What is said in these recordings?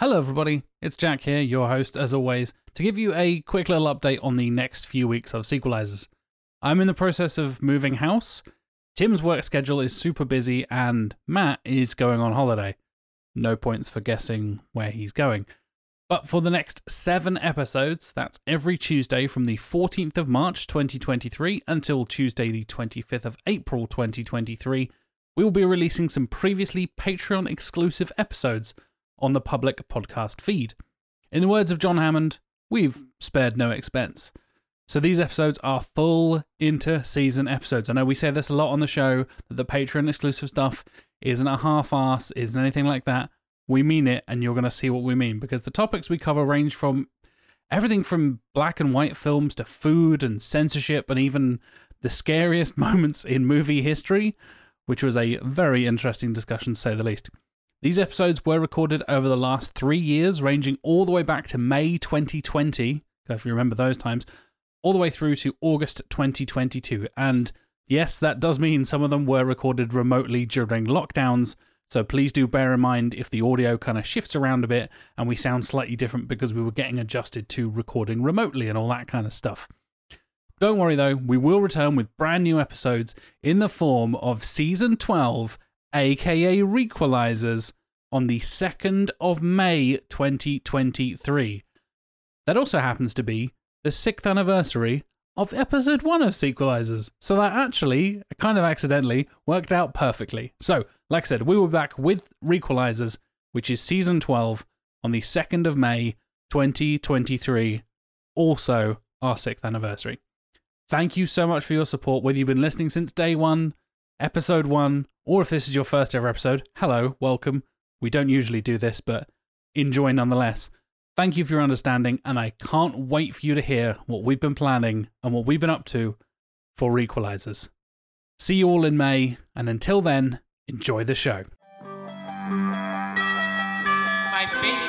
Hello, everybody. It's Jack here, your host, as always, to give you a quick little update on the next few weeks of Sequelisers. I'm in the process of moving house. Tim's work schedule is super busy, and Matt is going on holiday. No points for guessing where he's going. But for the next seven episodes, that's every Tuesday from the 14th of March 2023 until Tuesday, the 25th of April 2023, we will be releasing some previously Patreon exclusive episodes on the public podcast feed. In the words of John Hammond, we've spared no expense. So these episodes are full inter season episodes. I know we say this a lot on the show that the Patreon exclusive stuff isn't a half ass, isn't anything like that. We mean it, and you're going to see what we mean because the topics we cover range from everything from black and white films to food and censorship and even the scariest moments in movie history, which was a very interesting discussion to say the least. These episodes were recorded over the last three years, ranging all the way back to May 2020, if you remember those times, all the way through to August 2022. And yes, that does mean some of them were recorded remotely during lockdowns. So please do bear in mind if the audio kind of shifts around a bit and we sound slightly different because we were getting adjusted to recording remotely and all that kind of stuff. Don't worry though, we will return with brand new episodes in the form of season 12 aka Requalizers, on the 2nd of May 2023. That also happens to be the 6th anniversary of episode 1 of Sequelisers. So that actually, kind of accidentally, worked out perfectly. So, like I said, we were back with Requalizers, which is season 12, on the 2nd of May 2023, also our 6th anniversary. Thank you so much for your support, whether you've been listening since day one, episode one, or if this is your first ever episode, hello, welcome. We don't usually do this, but enjoy nonetheless. Thank you for your understanding, and I can't wait for you to hear what we've been planning and what we've been up to for Requalizers. See you all in May, and until then, enjoy the show. My favorite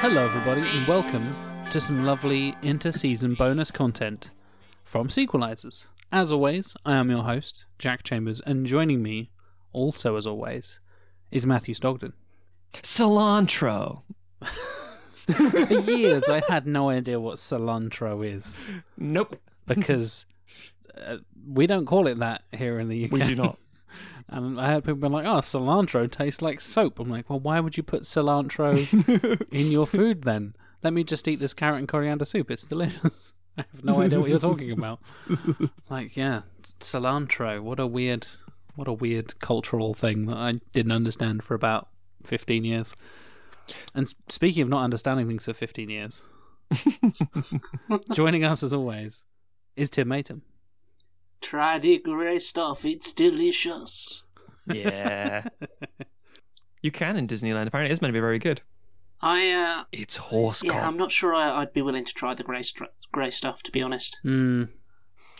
Hello, everybody, and welcome to some lovely inter-season bonus content from Sequelisers. As always, I am your host, Jack Chambers, and joining me, also as always, is Matthew Stogden. Cilantro. For years, I had no idea what cilantro is Nope. because uh, we don't call it that here in the UK. We do not. And I had people be like, "Oh, cilantro tastes like soap." I'm like, "Well, why would you put cilantro in your food then? Let me just eat this carrot and coriander soup. It's delicious." I have no idea what you're talking about. like, yeah, cilantro. What a weird, what a weird cultural thing that I didn't understand for about 15 years. And speaking of not understanding things for 15 years, joining us as always is Tim Matum. Try the grey stuff, it's delicious. Yeah. you can in Disneyland. Apparently, it's meant to be very good. I, uh, It's horse yeah, cock. I'm not sure I, I'd be willing to try the grey, str- grey stuff, to be honest. Hmm.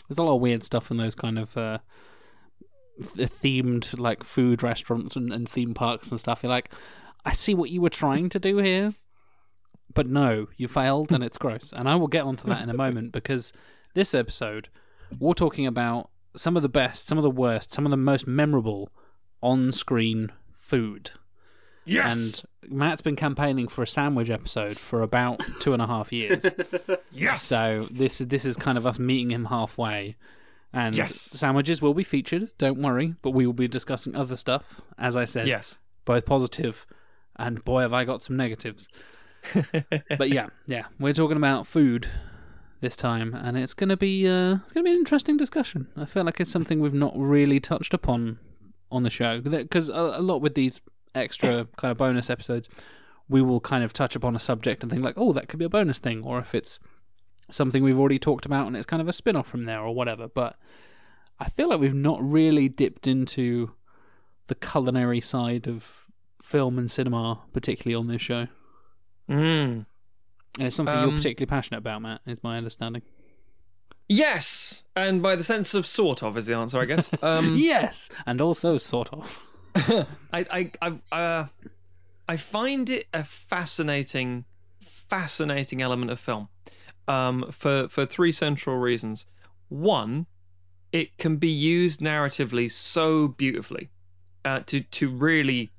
There's a lot of weird stuff in those kind of uh, th- themed like food restaurants and, and theme parks and stuff. You're like, I see what you were trying to do here, but no, you failed and it's gross. And I will get onto that in a moment because this episode we're talking about some of the best, some of the worst, some of the most memorable on-screen food. Yes. And Matt's been campaigning for a sandwich episode for about two and a half years. yes. So this is this is kind of us meeting him halfway. And Yes. sandwiches will be featured, don't worry, but we will be discussing other stuff, as I said. yes. Both positive and boy have I got some negatives. but yeah, yeah. We're talking about food this time and it's gonna be uh gonna be an interesting discussion. I feel like it's something we've not really touched upon on the show. Because a, a lot with these extra kind of bonus episodes, we will kind of touch upon a subject and think like, oh, that could be a bonus thing, or if it's something we've already talked about and it's kind of a spin off from there or whatever. But I feel like we've not really dipped into the culinary side of film and cinema, particularly on this show. Mm. And it's something you're Um, particularly passionate about, Matt, is my understanding. Yes, and by the sense of sort of is the answer, I guess. Um, yes, and also sort of. I I I uh, I find it a fascinating, fascinating element of film, um, for for three central reasons. One, it can be used narratively so beautifully, uh, to to really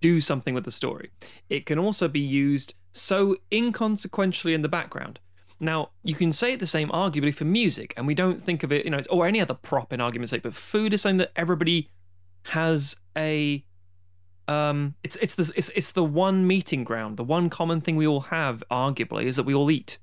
do something with the story. It can also be used so inconsequentially in the background. Now, you can say it the same arguably for music, and we don't think of it, you know, or any other prop in argument's sake, but food is something that everybody has a um it's it's the it's, it's the one meeting ground the one common thing we all have arguably is that we all eat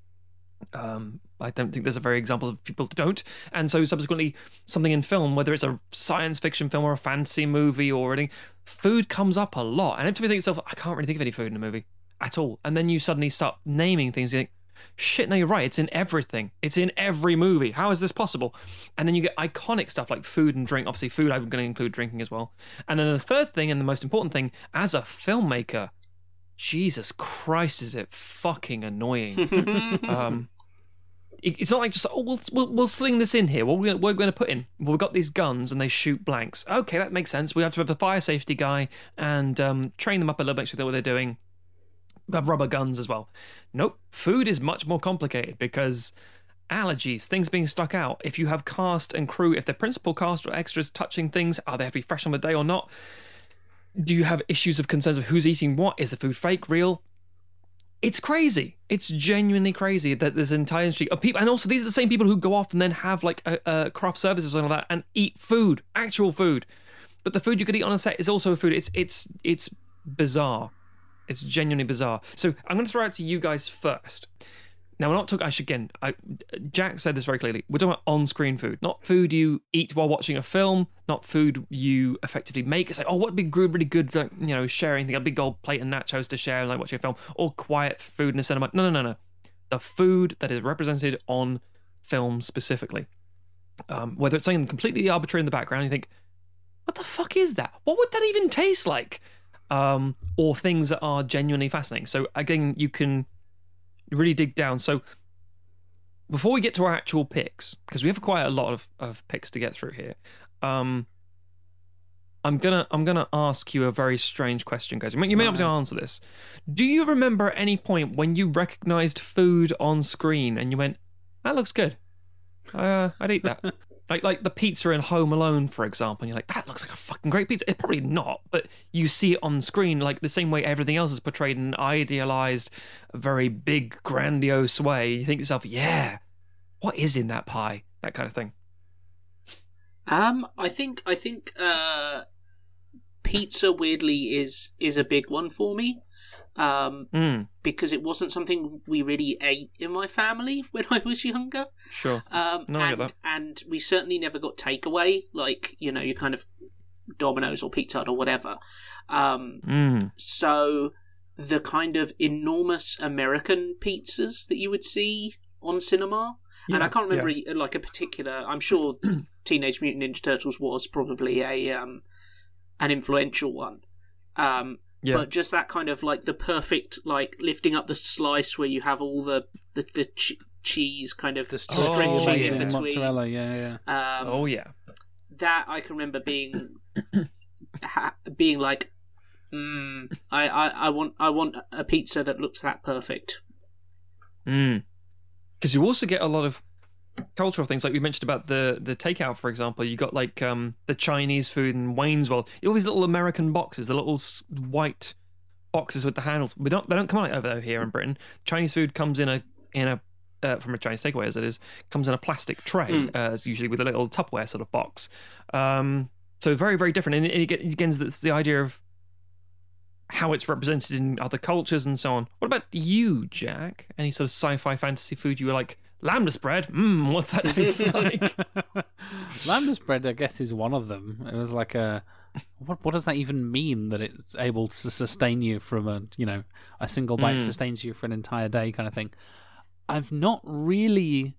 um i don't think there's a very example of people who don't. And so subsequently something in film whether it's a science fiction film or a fantasy movie or anything food comes up a lot. And you think to yourself i can't really think of any food in a movie at all. And then you suddenly start naming things you think shit no you're right. It's in everything. It's in every movie. How is this possible? And then you get iconic stuff like food and drink. Obviously food i'm going to include drinking as well. And then the third thing and the most important thing as a filmmaker jesus christ is it fucking annoying. Um it's not like just oh we'll, we'll, we'll sling this in here. What we're we're going to put in? Well we've got these guns and they shoot blanks. Okay that makes sense. We have to have a fire safety guy and um, train them up a little bit sure they know what they're doing. We have rubber guns as well. Nope food is much more complicated because allergies things being stuck out. If you have cast and crew if the principal cast or extras touching things are they have to be fresh on the day or not? Do you have issues of concerns of who's eating what? Is the food fake real it's crazy. It's genuinely crazy that an entire industry of people, and also these are the same people who go off and then have like a, a craft services and all that, and eat food, actual food. But the food you could eat on a set is also food. It's it's it's bizarre. It's genuinely bizarre. So I'm going to throw out to you guys first. Now we're not talking. I should again. I, Jack said this very clearly. We're talking about on-screen food, not food you eat while watching a film, not food you effectively make. It's like, oh, what would be good, really good, like, you know, sharing thing, a big gold plate and nachos to share, like watching a film, or quiet food in a cinema. No, no, no, no. The food that is represented on film specifically, um, whether it's something completely arbitrary in the background, you think, what the fuck is that? What would that even taste like? Um, or things that are genuinely fascinating. So again, you can really dig down. So before we get to our actual picks, because we have quite a lot of, of picks to get through here, um, I'm gonna I'm gonna ask you a very strange question, guys. You may, you may not be able to answer this. Do you remember at any point when you recognized food on screen and you went, "That looks good. Uh, I'd eat that." like like the pizza in Home Alone, for example, and you're like, "That looks like a fucking great pizza." It's probably not, but you see it on screen, like the same way everything else is portrayed in an idealized, very big, grandiose way. You think to yourself, "Yeah, what is in that pie?" That kind of thing. Um, I think I think uh, pizza weirdly is is a big one for me. Um, Mm, because it wasn't something we really ate in my family when I was younger. sure. Um, No, and, and we certainly never got takeaway, like you know, you kind of Domino's or Pizza Hut or whatever. Um, Mm, so the kind of enormous American pizzas that you would see on cinema, and I can't remember uh, like a particular. I'm sure Teenage Mutant Ninja Turtles was probably a um, an influential one. Um, Yeah. But just that kind of like the perfect like lifting up the slice where you have all the the, the ch- cheese kind of The Oh, stretching in amazing between. mozzarella, yeah, yeah. Um, oh yeah. that I can remember being ha- being like, mm, I, I, I want I want a pizza that looks that perfect. Because you also get a lot of cultural things, like we mentioned about the the takeout, for example. You got like um, the Chinese food in Wayne's World. All these little American boxes, the little white boxes with the handles. We don't they don't come out over here in Britain. Chinese food comes in a in a uh, from a Chinese takeaway as it is comes in a plastic tray, Mm. uh, as usually with a little Tupperware sort of box. Um, so very very different, and it, it, again, it's the idea of how it's represented in other cultures and so on. What about you, Jack? Any sort of sci-fi fantasy food you were like lembas bread? Mmm, what's that taste like? Lembas bread, I guess, is one of them. It was like a what what does that even mean that it's able to sustain you from a you know a single bite Mm. sustains you for an entire day kind of thing. I've not really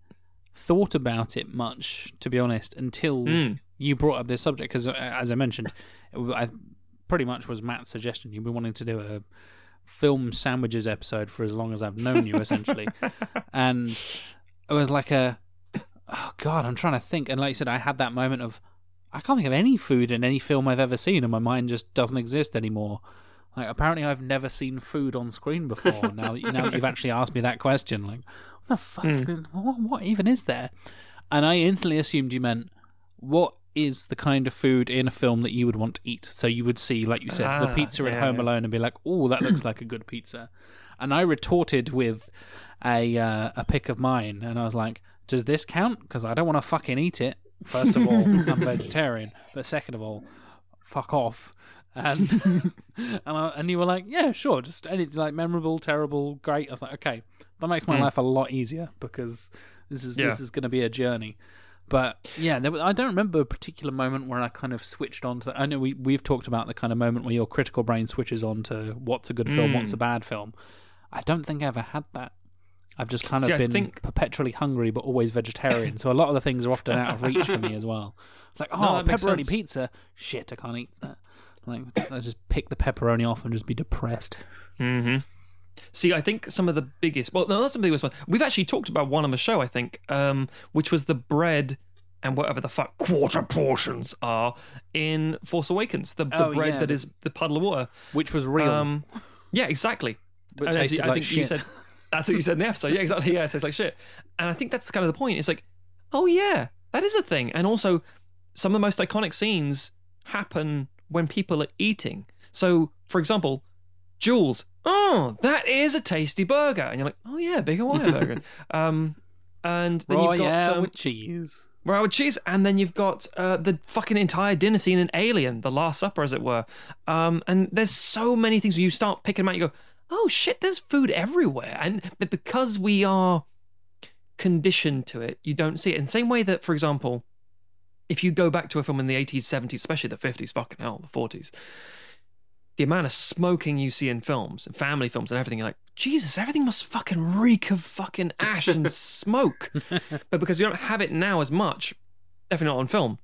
thought about it much, to be honest, until Mm. you brought up this subject because, as I mentioned, it w- I pretty much was Matt's suggestion. You've been wanting to do a film sandwiches episode for as long as I've known you, essentially, and it was like a oh god, I'm trying to think, and like you said, I had that moment of I can't think of any food in any film I've ever seen, and my mind just doesn't exist anymore. Like apparently, I've never seen food on screen before. now that now that you've actually asked me that question, like what the fuck? What, what even is there? And I instantly assumed you meant what is the kind of food in a film that you would want to eat. So you would see, like you said, the Ah, pizza in Home yeah. Alone and be like, "Oh, that looks like a good pizza." And I retorted with a uh, a pick of mine, and I was like, "Does this count? Because I don't want to fucking eat it. First of all, I'm vegetarian, but second of all, fuck off." And and, I, and you were like, "Yeah, sure, just anything like memorable, terrible, great." I was like, "Okay, that makes my Mm. life a lot easier because this is Yeah. this is going to be a journey." But yeah, there was, I don't remember a particular moment where I kind of switched on to. I know we we've talked about the kind of moment where your critical brain switches on to what's a good film, Mm. what's a bad film. I don't think I ever had that. I've just kind of See, been think- perpetually hungry, but always vegetarian. so a lot of the things are often out of reach for me as well. It's like, oh, makes pepperoni pizza. Shit, I can't eat that. Like, I just pick the pepperoni off and just be depressed. hmm See, I think some of the biggest, well, no, that's some of the biggest one. We've actually talked about one on the show, I think, um, which was the bread and whatever the fuck quarter portions are in Force Awakens. The, the Oh, bread yeah, that is the puddle of water. Which was real, Um, yeah, exactly. but And as tasted you- I think shit. you said that's what you said in the episode. Yeah, exactly. Yeah, it tastes like shit. And I think that's kind of the point. It's like, oh yeah, that is a thing. And also, some of the most iconic scenes happen when people are eating. So, for example, Jules, oh, that is a tasty burger, and you're like, oh yeah, big Hawaiian burger. Um, and then oh you've got um, with cheese. Royale with cheese, and then you've got uh, the fucking entire dinner scene in Alien, the Last Supper, as it were. Um, and there's so many things where you start picking them out. You go, oh shit, there's food everywhere, and but because we are conditioned to it, you don't see it. In the same way that, for example, if you go back to a film in the 80s, 70s, especially the 50s, fucking hell, the 40s, the amount of smoking you see in films, and family films, and everything, you're like, Jesus, everything must fucking reek of fucking ash and smoke. but because you don't have it now as much, definitely not on film,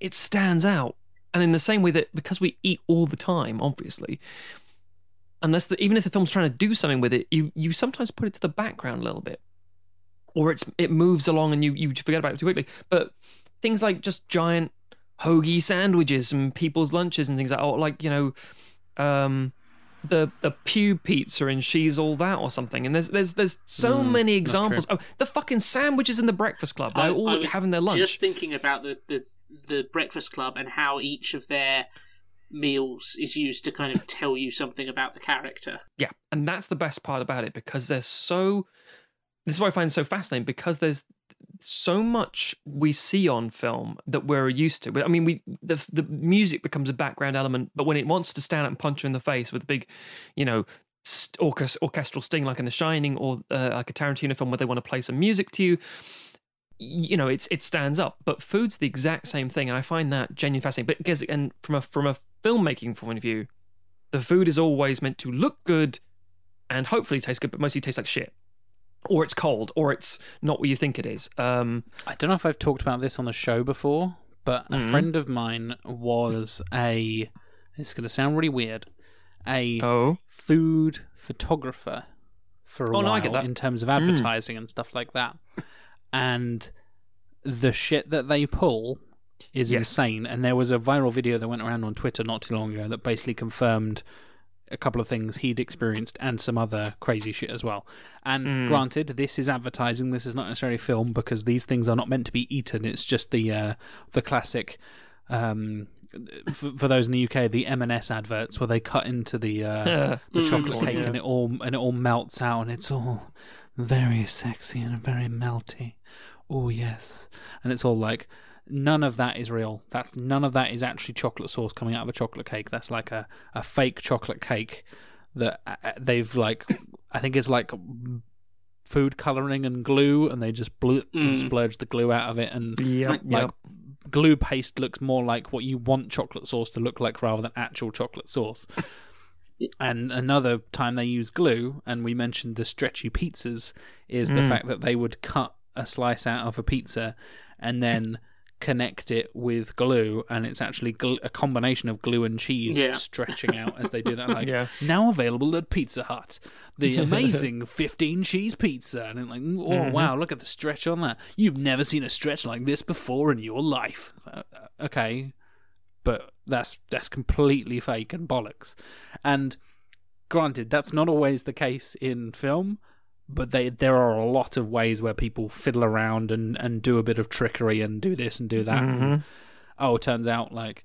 it stands out. And in the same way that because we eat all the time, obviously, unless the, even if the film's trying to do something with it, you you sometimes put it to the background a little bit, or it's it moves along and you you forget about it too quickly. But things like just giant hoagie sandwiches and people's lunches and things like, oh, like you know, um, the the pew pizza and she's all that or something. And there's there's there's so Mm, many examples. Oh, the fucking sandwiches in the Breakfast Club. They're I- all I having their lunch. Just thinking about the, the the Breakfast Club and how each of their meals is used to kind of tell you something about the character. Yeah, and that's the best part about it because there's so. This is what I find so fascinating because there's so much we see on film that we're used to. I mean, we the the music becomes a background element, but when it wants to stand up and punch you in the face with a big, you know, st- orchest- orchestral sting like in The Shining or uh, like a Tarantino film where they want to play some music to you, you know, it's it stands up. But food's the exact same thing, and I find that genuinely fascinating. But because and from a from a filmmaking point of view, the food is always meant to look good and hopefully taste good, but mostly tastes like shit. Or it's cold, or it's not what you think it is. Um, I don't know if I've talked about this on the show before, but a Mhm. friend of mine was a. It's going to sound really weird. A oh, food photographer for a Oh, while no, I get that. in terms of advertising and stuff like that. And the shit that they pull is Yes. insane. And there was a viral video that went around on Twitter not too long ago that basically confirmed a couple of things he'd experienced and some other crazy shit as well. And Mm. granted, this is advertising. This is not necessarily film because these things are not meant to be eaten. It's just the uh, the classic. Um, for, for those in the UK, the M&S adverts where they cut into the uh, the Mm, chocolate cake yeah. and it all and it all melts out and it's all very sexy and very melty. Oh yes, and it's all like none of that is real. That's none of that is actually chocolate sauce coming out of a chocolate cake. That's like a, a fake chocolate cake that uh, uh, they've like. I think it's like food coloring and glue, and they just blew, Mm. splurge the glue out of it and yep, like yep. glue paste looks more like what you want chocolate sauce to look like rather than actual chocolate sauce. and another time they use glue, and we mentioned the stretchy pizzas, is the fact that they would cut a slice out of a pizza and then connect it with glue, and it's actually gl- a combination of glue and cheese Yeah. stretching out as they do that. Like Yeah. now available at Pizza Hut, the amazing fifteen cheese pizza, and it's like, oh Mm-hmm. wow, look at the stretch on that. You've never seen a stretch like this before in your life. Uh, Okay, but that's that's completely fake and bollocks. And granted, that's not always the case in film, but they there are a lot of ways where people fiddle around and and do a bit of trickery and do this and do that. And, oh, it turns out like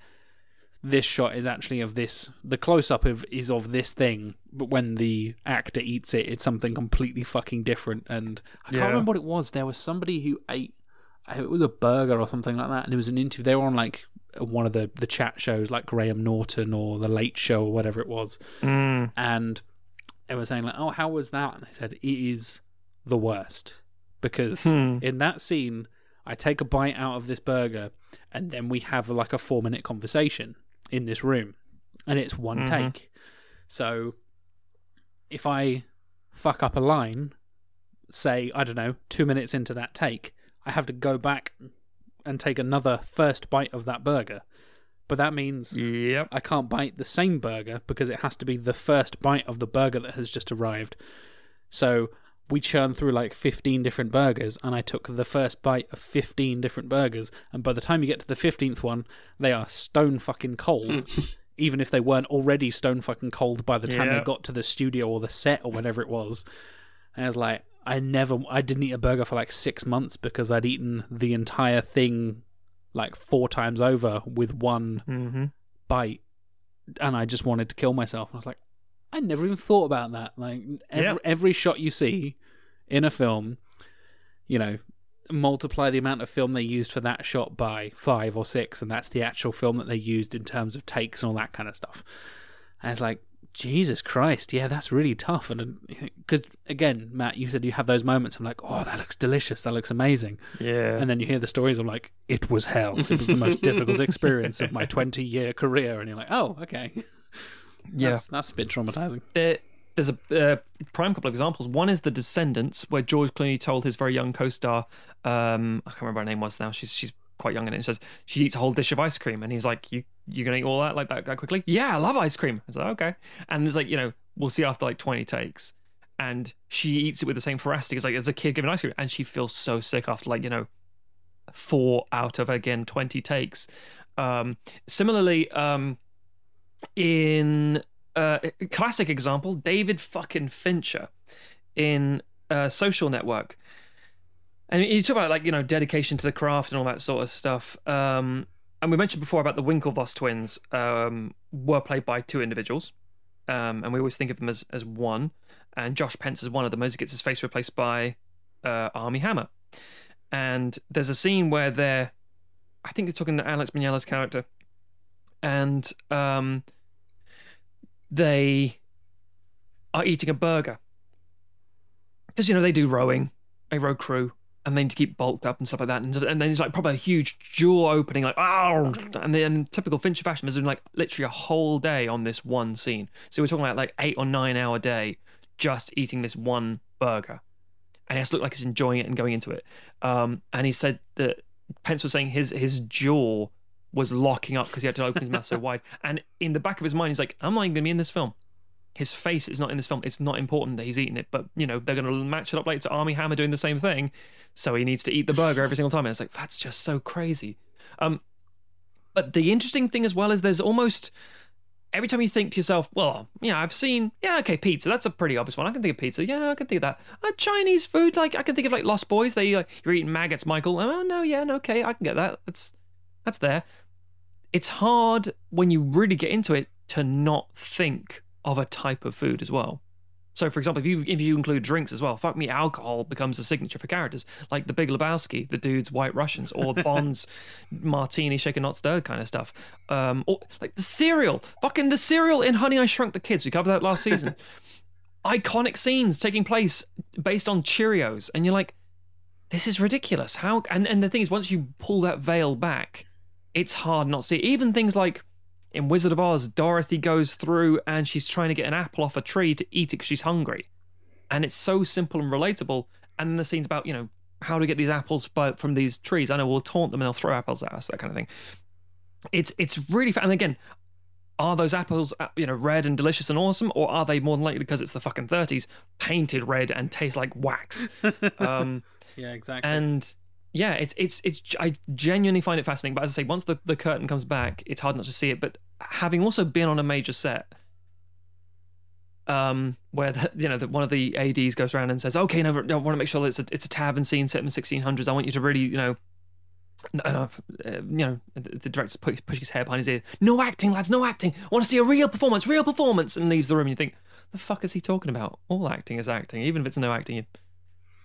this shot is actually of this. The close up of is of this thing, but when the actor eats it, it's something completely fucking different. And I can't remember what it was. There was somebody who ate. It was a burger or something like that, and it was an interview. They were on like one of the the chat shows, like Graham Norton or the Late Show or whatever it was, Mm. and they were saying like, "Oh, how was that?" And they said it is the worst because Hmm. in that scene, I take a bite out of this burger, and then we have like a four minute conversation in this room, and it's one Mhm. take. So if I fuck up a line, say I don't know, two minutes into that take, I have to go back and take another first bite of that burger. But that means Yep. I can't bite the same burger because it has to be the first bite of the burger that has just arrived. So we churned through like 15 different burgers, and I took the first bite of 15 different burgers. And by the time you get to the 15th one, they are stone fucking cold, even if they weren't already stone fucking cold by the time Yeah. they got to the studio or the set or whatever it was. And I was like, I never, I didn't eat a burger for like six months because I'd eaten the entire thing like four times over with one Mm-hmm. bite and I just wanted to kill myself. I was like, I never even thought about that. Like every, Yeah. every shot you see in a film, you know, multiply the amount of film they used for that shot by five or six, and that's the actual film that they used in terms of takes and all that kind of stuff. And it's like, Jesus Christ, yeah, that's really tough. And because again, Matt, you said you have those moments. I'm like, oh, that looks delicious. That looks amazing. Yeah. And then you hear the stories. I'm like, it was hell. It was the most difficult experience of my 20 year career. And you're like, oh, okay. yeah. That's, that's a bit traumatizing. there, there's a uh, prime couple of examples. One is The Descendants, where George Clooney told his very young co-star, um, I can't remember her name was now. She's she's quite young in it. Says she eats a whole dish of ice cream, and he's like, "You you gonna eat all that like that, that quickly?" Yeah, I love ice cream. I was like, "Okay," and there's like, you know, we'll see after like 20 takes, and she eats it with the same voracity as like as a kid giving ice cream, and she feels so sick after like you know four out of again 20 takes. Um, similarly, um, in uh, a classic example, David fucking Fincher in uh, Social Network. And you talk about like you know dedication to the craft and all that sort of stuff. Um, and we mentioned before about the Winklevoss twins um, were played by two individuals, um, and we always think of them as as one. And Josh Pence is one of them as he gets his face replaced by uh, Armie Hammer. And there's a scene where they're, I think they're talking to Max Minghella's character, and um, they are eating a burger because you know they do rowing, a row crew, and then to keep bulked up and stuff like that. And, and then it's like probably a huge jaw opening, like oh, and then typical Fincher fashion, there's been like literally a whole day on this one scene. So we're talking about like eight or nine hour day just eating this one burger, and he has to look like he's enjoying it and going into it. Um, and he said that Pence was saying his his jaw was locking up because he had to open his mouth so wide. And in the back of his mind, he's like, I'm not even going to be in this film. His face is not in this film. It's not important that he's eating it, but you know they're going to match it up later to Armie Hammer doing the same thing, so he needs to eat the burger every single time. And it's like that's just so crazy. Um, but the interesting thing as well is there's almost every time you think to yourself, well, yeah, I've seen, yeah, okay, pizza. That's a pretty obvious one. I can think of pizza. Yeah, I can think of that. Uh, Chinese food, like I can think of like Lost Boys. They like you're eating maggots, Michael. Oh no, yeah, okay, I can get that. That's that's there. It's hard when you really get into it to not think of a type of food as well. So, for example, if you if you include drinks as well, fuck me, alcohol becomes a signature for characters like the Big Lebowski, the dude's White Russians, or Bond's martini shaken not stirred kind of stuff. Um, or like the cereal, fucking the cereal in Honey I Shrunk the Kids. We covered that last season. Iconic scenes taking place based on Cheerios, and you're like, this is ridiculous. How and and the thing is, once you pull that veil back, it's hard not to see. Even things like in Wizard of Oz, Dorothy goes through and she's trying to get an apple off a tree to eat it because she's hungry, and it's so simple and relatable. And then the scenes about you know how to get these apples by, from these trees. I know we'll taunt them and they'll throw apples at us, that kind of thing. It's it's really fun. And again, are those apples uh, you know red and delicious and awesome, or are they more than likely because it's the fucking thirties, painted red and taste like wax? um, Yeah, exactly. and yeah, it's it's it's I genuinely find it fascinating. But as I say, once the, the curtain comes back, it's hard not to see it. But having also been on a major set, um, where the, you know the, one of the ads goes around and says, "Okay, no, I want to make sure that it's a it's a tavern scene set in the 1600s. I want you to really, you know." No, no, uh, you know, the, the director push, his hair behind his ear. No acting, lads, no acting. I want to see a real performance, real performance, and leaves the room. And you think, the fuck is he talking about? All acting is acting, even if it's no acting. You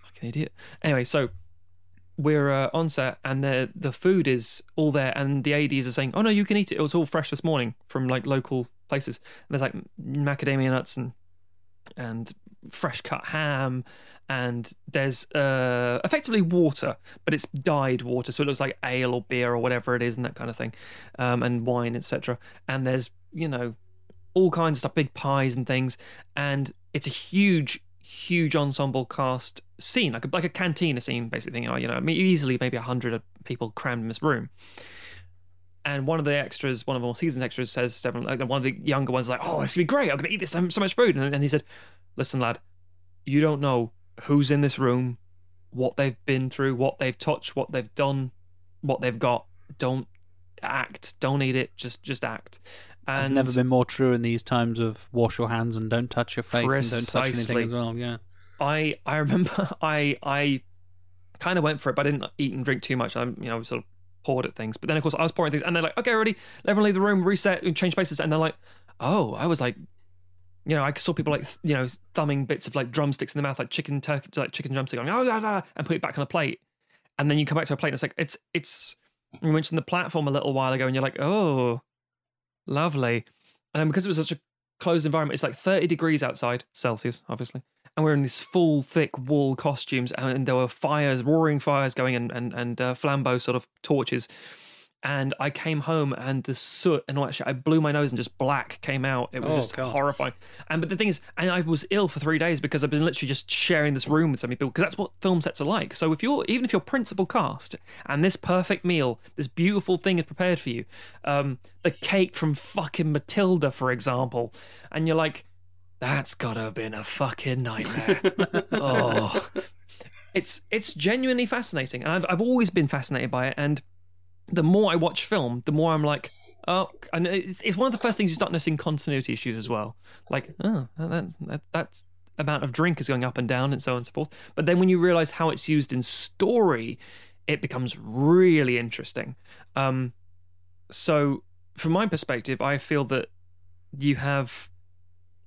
fucking idiot. Anyway, so we're uh, on set and the the food is all there and the ads are saying oh no you can eat it. It was all fresh this morning from like local places. And there's like macadamia nuts and and fresh cut ham and there's uh effectively water but it's dyed water. So it looks like ale or beer or whatever it is and that kind of thing um and wine etc and there's you know all kinds of stuff big pies and things. And it's a huge huge ensemble cast scene, like a, like a cantina scene, basically. You know, you know, easily maybe hundred people crammed in this room. And one of the extras, one of the more seasoned extras, says, Stephen, like, one of the younger ones, like, "Oh, it's gonna be great! I'm gonna eat this so much food." And, and he said, "Listen, lad, you don't know who's in this room, what they've been through, what they've touched, what they've done, what they've got. Don't act. Don't eat it. Just just act." It's And never been more true in these times of wash your hands and don't touch your face and don't touch anything Precisely. as well. Yeah. I I remember I I kind of went for it, but I didn't eat and drink too much. I you know sort of poured at things, but then of course I was pouring things, and they're like, okay, ready, everyone leave the room, reset, and change places, and they're like, oh, I was like. You know, I saw people like you know thumbing bits of like drumsticks in the mouth, like chicken turkey, like chicken drumstick, going oh, da, da, and put it back on a plate, and then you come back to a plate, and it's like it's it's. You mentioned the platform a little while ago, and you're like, oh, lovely, and then because it was such a closed environment, it's like 30 degrees outside Celsius, obviously, and we're in these full thick wool costumes and there were fires roaring fires going and and, and uh, flambeau sort of torches and i came home and the soot and all that shit i blew my nose and just black came out it was Oh, just God. horrifying and but the thing is and i was ill for three days because i've been literally just sharing this room with so many people because that's what film sets are like so if you're even if you're principal cast and this perfect meal this beautiful thing is prepared for you um the cake from fucking matilda for example and you're like that's gotta have been a fucking nightmare. oh, it's it's genuinely fascinating, and I've I've always been fascinated by it. And the more I watch film, the more I'm like, oh, and it's, it's one of the first things you start noticing continuity issues as well. Like, oh, that's that, that's amount of drink is going up and down, and so on and so forth. But then when you realize how it's used in story, it becomes really interesting. Um, so from my perspective, I feel that you have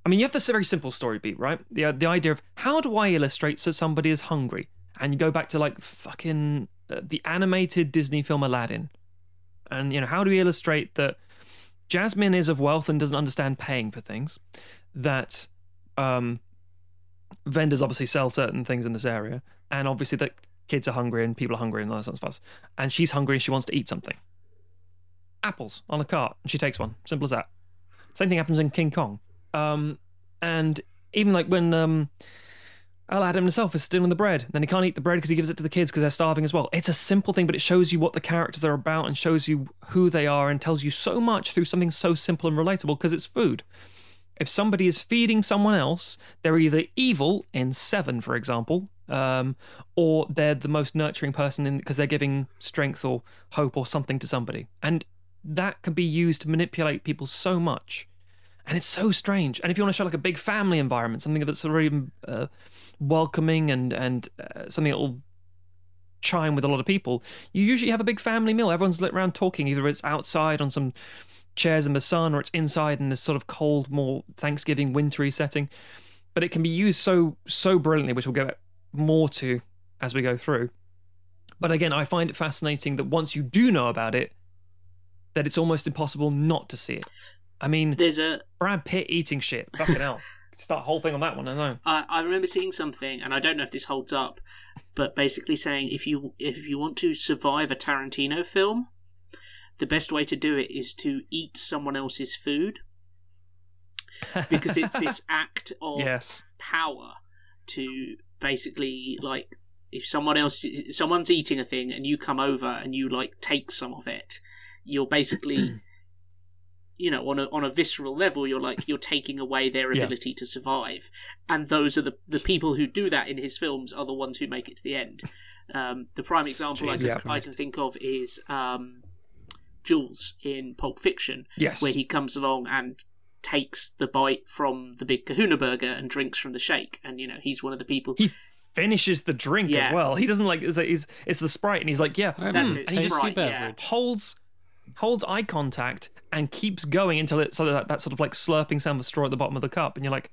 I mean, you have this very simple story beat, right? The the idea of how do I illustrate so somebody is hungry, and you go back to like fucking uh, the animated Disney film Aladdin, and you know how do we illustrate that Jasmine is of wealth and doesn't understand paying for things, that um, vendors obviously sell certain things in this area, and obviously that kids are hungry and people are hungry and all that sort of stuff, and she's hungry and she wants to eat something. Apples on a cart, and she takes one. Simple as that. Same thing happens in King Kong. Um, and even like when um, Aladdin himself is stealing the bread, then he can't eat the bread because he gives it to the kids because they're starving as well. It's a simple thing, but it shows you what the characters are about and shows you who they are and tells you so much through something so simple and relatable because it's food. If somebody is feeding someone else, they're either evil in Seven, for example, um, or they're the most nurturing person because they're giving strength or hope or something to somebody. And that can be used to manipulate people so much and it's so strange. And if you want to show like a big family environment, something that's very uh, welcoming and and uh, something that will chime with a lot of people, you usually have a big family meal. Everyone's lit around talking. Either it's outside on some chairs in the sun, or it's inside in this sort of cold, more Thanksgiving, wintry setting. But it can be used so so brilliantly, which we'll get more to as we go through. But again, I find it fascinating that once you do know about it, that it's almost impossible not to see it. I mean, There's a Brad Pitt eating shit. Fucking hell. Start a whole thing on that one, I know. I, I remember seeing something, and I don't know if this holds up, but basically saying if you if you want to survive a Tarantino film, the best way to do it is to eat someone else's food because it's this act of Yes. power to basically like if someone else someone's eating a thing and you come over and you like take some of it you're basically you know on a on a visceral level you're like you're taking away their Yeah. ability to survive and those are the the people who do that in his films are the ones who make it to the end um, the prime example I Jesus can, I can think of is um, Jules in Pulp Fiction Yes. where he comes along and takes the bite from the big kahuna burger and drinks from the shake and you know he's one of the people He finishes the drink Yeah. as well. He doesn't like it's, it's, it's the sprite, and he's like, yeah, That's mm, it, and he just Sprite, yeah. holds holds eye contact and keeps going until it's sort of that, that sort of like slurping sound of straw at the bottom of the cup, and you're like,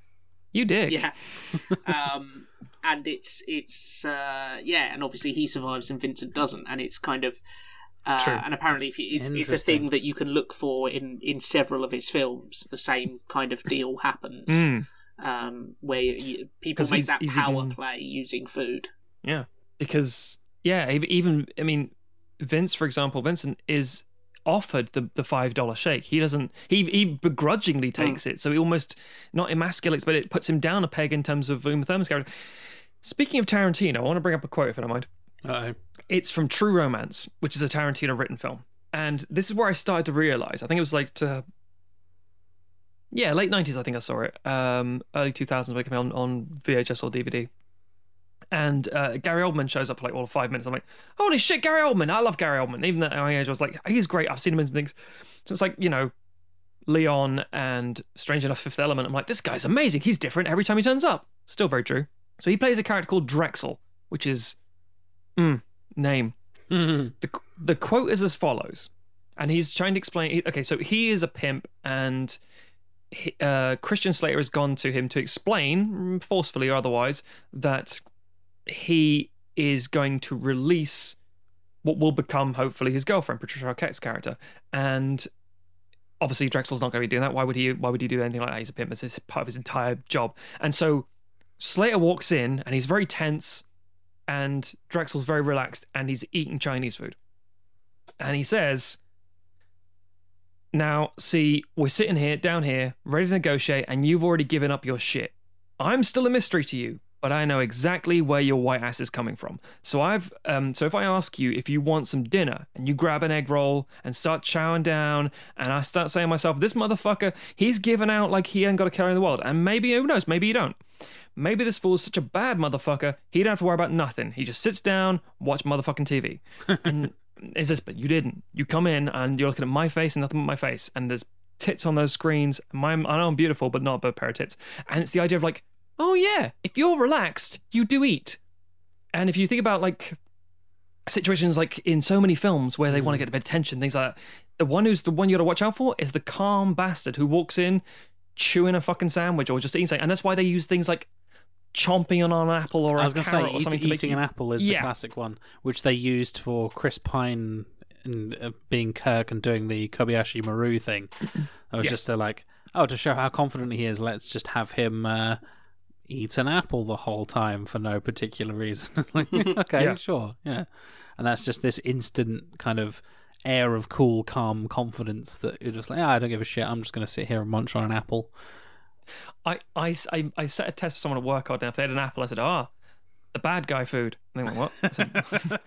you dick. yeah. Um and it's it's uh yeah and obviously he survives and vincent doesn't and it's kind of uh, True. and apparently if you, it's, it's a thing that you can look for in in several of his films the same kind of deal happens. Mm, um where you, people 'Cause make he's- that he's power even- play using food. Yeah, because yeah, even I mean, Vince, for example, Vincent is offered the, the five dollar shake. He doesn't. He he begrudgingly takes it, so he almost not emasculates, but it puts him down a peg in terms of Uma Thurman's character. Speaking of Tarantino, I want to bring up a quote if you don't mind. Uh-oh. It's from True Romance, which is a Tarantino written film. And this is where I started to realize. I think it was like to, yeah, late nineties. I think I saw it. Um, early two thousands, when it came on, on VHS or DVD. And uh, Gary Oldman shows up for like all of five minutes. I'm like, holy shit, Gary Oldman! I love Gary Oldman. Even at my age, I was like, he's great. I've seen him in some things since like you know, Leon and Strange Enough Fifth Element. I'm like, this guy's amazing. He's different every time he turns up. Still very true. So he plays a character called Drexl, which is, mm, name Mhm. the the quote is as follows, and he's trying to explain. Okay, so he is a pimp, and he, uh, Christian Slater has gone to him to explain, mm, forcefully or otherwise, that he is going to release what will become hopefully his girlfriend, Patricia Arquette's character, and obviously Drexl's not going to be doing that. Why would he? Why would he do anything like that? He's a pimp. It's part of his entire job, and so Slater walks in, and he's very tense and Drexel's very relaxed and he's eating Chinese food. And he says, Now, see, we're sitting here, down here, ready to negotiate, and you've already given up your shit. I'm still a mystery to you, but I know exactly where your white ass is coming from. So I've um so if I ask you if you want some dinner and you grab an egg roll and start chowing down and I start saying to myself, this motherfucker, he's given out like he ain't got a care in the world. And maybe who knows, maybe you don't. Maybe this fool's such a bad motherfucker, he don't have to worry about nothing. He just sits down, watch motherfucking TV. and is this, but you didn't. You come in and you're looking at my face and nothing but my face, and there's tits on those screens. My, I know I'm beautiful, but not a pair of tits. And it's the idea of like, oh yeah, if you're relaxed, you do eat. And if you think about like situations like in so many films where they want to get a bit of attention, things like that, the one who's the one you got to watch out for is the calm bastard who walks in chewing a fucking sandwich or just eating something. And that's why they use things like chomping on an apple or I a was to carrot say, or eat- something to make eating you... an apple is the classic one, which they used for Chris Pine and uh, being Kirk and doing the Kobayashi Maru thing. I was Yes. just uh, like, oh, to show how confident he is, let's just have him uh, eat an apple the whole time for no particular reason. like, okay, Yeah. sure, yeah. And that's just this instant kind of air of cool, calm confidence that you're just like, ah, I don't give a shit. I'm just going to sit here and munch on an apple. I, I, I, I set a test for someone at work out there. If they had an apple, I said, ah, the bad guy food. And they went, what? I said,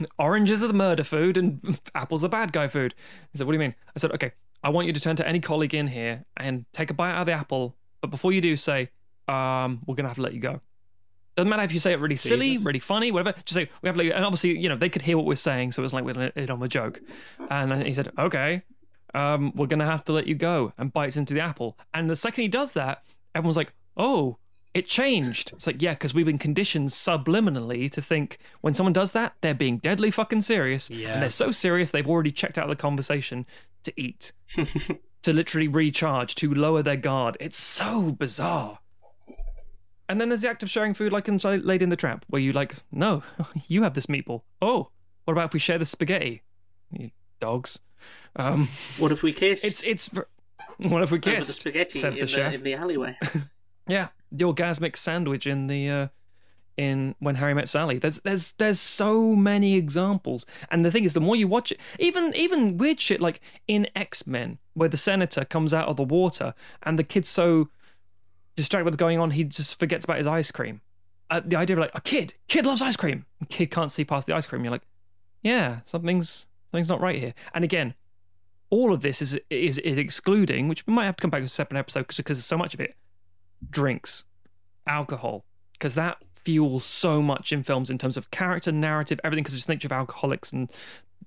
oranges are the murder food and apples the bad guy food. He said, what do you mean? I said, okay, I want you to turn to any colleague in here and take a bite out of the apple. But before you do, say, um, we're to have to let you go. Doesn't matter if you say it really silly, Jesus. really funny, whatever. Just say, we have to let you And obviously, you know, they could hear what we're saying. So it was like we're it on a joke. And then he said, okay, um, we're to have to let you go and bites into the apple. And the second he does that, everyone's like, oh, it changed. It's like, yeah, because we've been conditioned subliminally to think when someone does that, they're being deadly fucking serious. Yeah. And they're so serious, they've already checked out of the conversation to eat, to literally recharge, to lower their guard. It's so bizarre. And then there's the act of sharing food, like in Lady in the Tramp, where you like, no, you have this meatball. Oh, what about if we share the spaghetti? You dogs. Um, What if we kissed? it's it's. What if we over the spaghetti said in the the, in the alleyway. Yeah, the orgasmic sandwich in the uh, in When Harry Met Sally. There's there's there's so many examples. And the thing is the more you watch it, even even weird shit like in X-Men where the senator comes out of the water and the kid's so distracted with going on he just forgets about his ice cream. Uh, the idea of like a kid, kid loves ice cream. Kid can't see past the ice cream. You're like, yeah, something's something's not right here. And again, all of this is is, is excluding, which we might have to come back to a separate episode because so much of it. Drinks, alcohol, because that fuels so much in films in terms of character, narrative, everything. Because just think of alcoholics and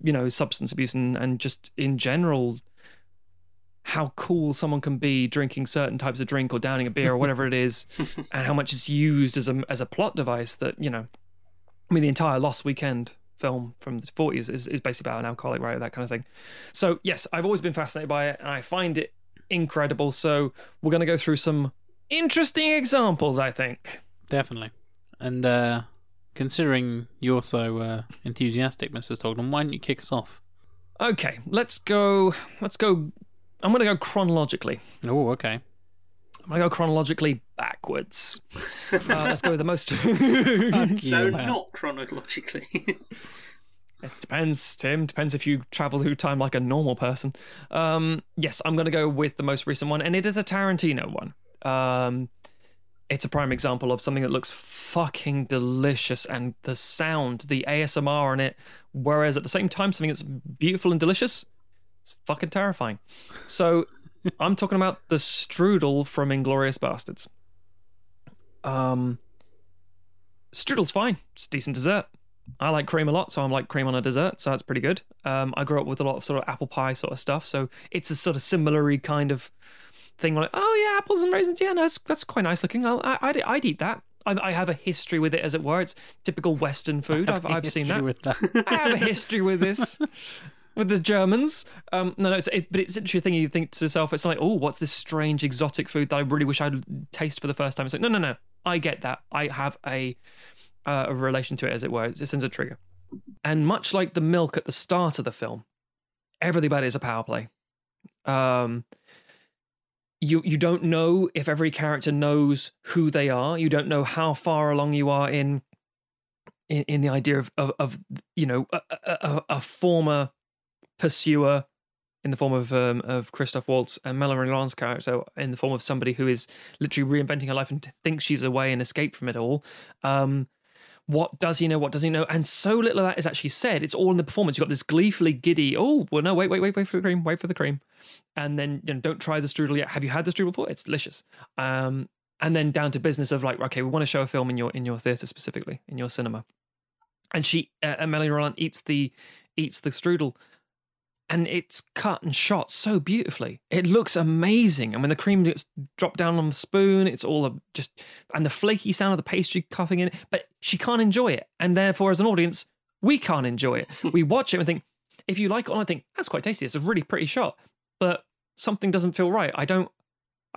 you know substance abuse and and just in general how cool someone can be drinking certain types of drink or downing a beer or whatever it is, and how much it's used as a as a plot device. That you know, I mean, the entire Lost Weekend film from the 40s is, is basically about an alcoholic, right? That kind of thing. So yes, I've always been fascinated by it, and I find it incredible. So we're going to go through some interesting examples. I think. Definitely. And uh, considering you're so uh, enthusiastic, Mr. Stogden, why don't you kick us off? Okay, let's go. Let's go. I'm going to go chronologically. Oh, okay. I'm going to go chronologically backwards. uh, let's go with the most. So not chronologically. It depends, Tim. Depends if you travel through time like a normal person. Um, yes, I'm going to go with the most recent one, and it is a Tarantino one. Um, it's a prime example of something that looks fucking delicious, and the sound, the ASMR on it, whereas at the same time, something that's beautiful and delicious, it's fucking terrifying. So, I'm talking about the strudel from Inglourious Basterds. Um, strudel's fine. It's a decent dessert. I like cream a lot, so I'm like cream on a dessert, so that's pretty good. Um, I grew up with a lot of sort of apple pie sort of stuff, so it's a sort of similar kind of thing. Like, oh yeah, apples and raisins, yeah, no, that's that's quite nice looking. I'll, I, I'd, I'd eat that. I, I have a history with it, as it were. It's typical Western food. I've, I've seen History that. With that. I have a history with this. With the Germans, um, no, no, it's, it, but it's thing you think to yourself. It's like, oh, what's this strange exotic food that I really wish I'd taste for the first time? It's like, no, no, no, I get that. I have a uh, a relation to it, as it were. It sends a trigger. And much like the milk at the start of the film, everything about it is a power play. Um, you you don't know if every character knows who they are. You don't know how far along you are in in, in the idea of, of of you know a, a- a former pursuer in the form of um, of Christoph Waltz and Melanie Laurent's character in the form of somebody who is literally reinventing her life and thinks she's away and escaped from it all. Um, what does he know? What does he know? And so little of that is actually said. It's all in the performance. You've got this gleefully giddy, oh, well, no, wait, wait, wait, wait for the cream, wait for the cream. And then, you know, don't try the strudel yet. Have you had the strudel before? It's delicious. Um, and then down to business of like, okay, we want to show a film in your in your theater specifically, in your cinema. And she, uh, and Melanie Laurent eats the eats the strudel, and it's cut and shot so beautifully. It looks amazing. And when the cream gets dropped down on the spoon, it's all a, just and the flaky sound of the pastry cuffing in it. But she can't enjoy it, and therefore, as an audience, we can't enjoy it. we watch it and think, if you like it, I think that's quite tasty. It's a really pretty shot, but something doesn't feel right. I don't.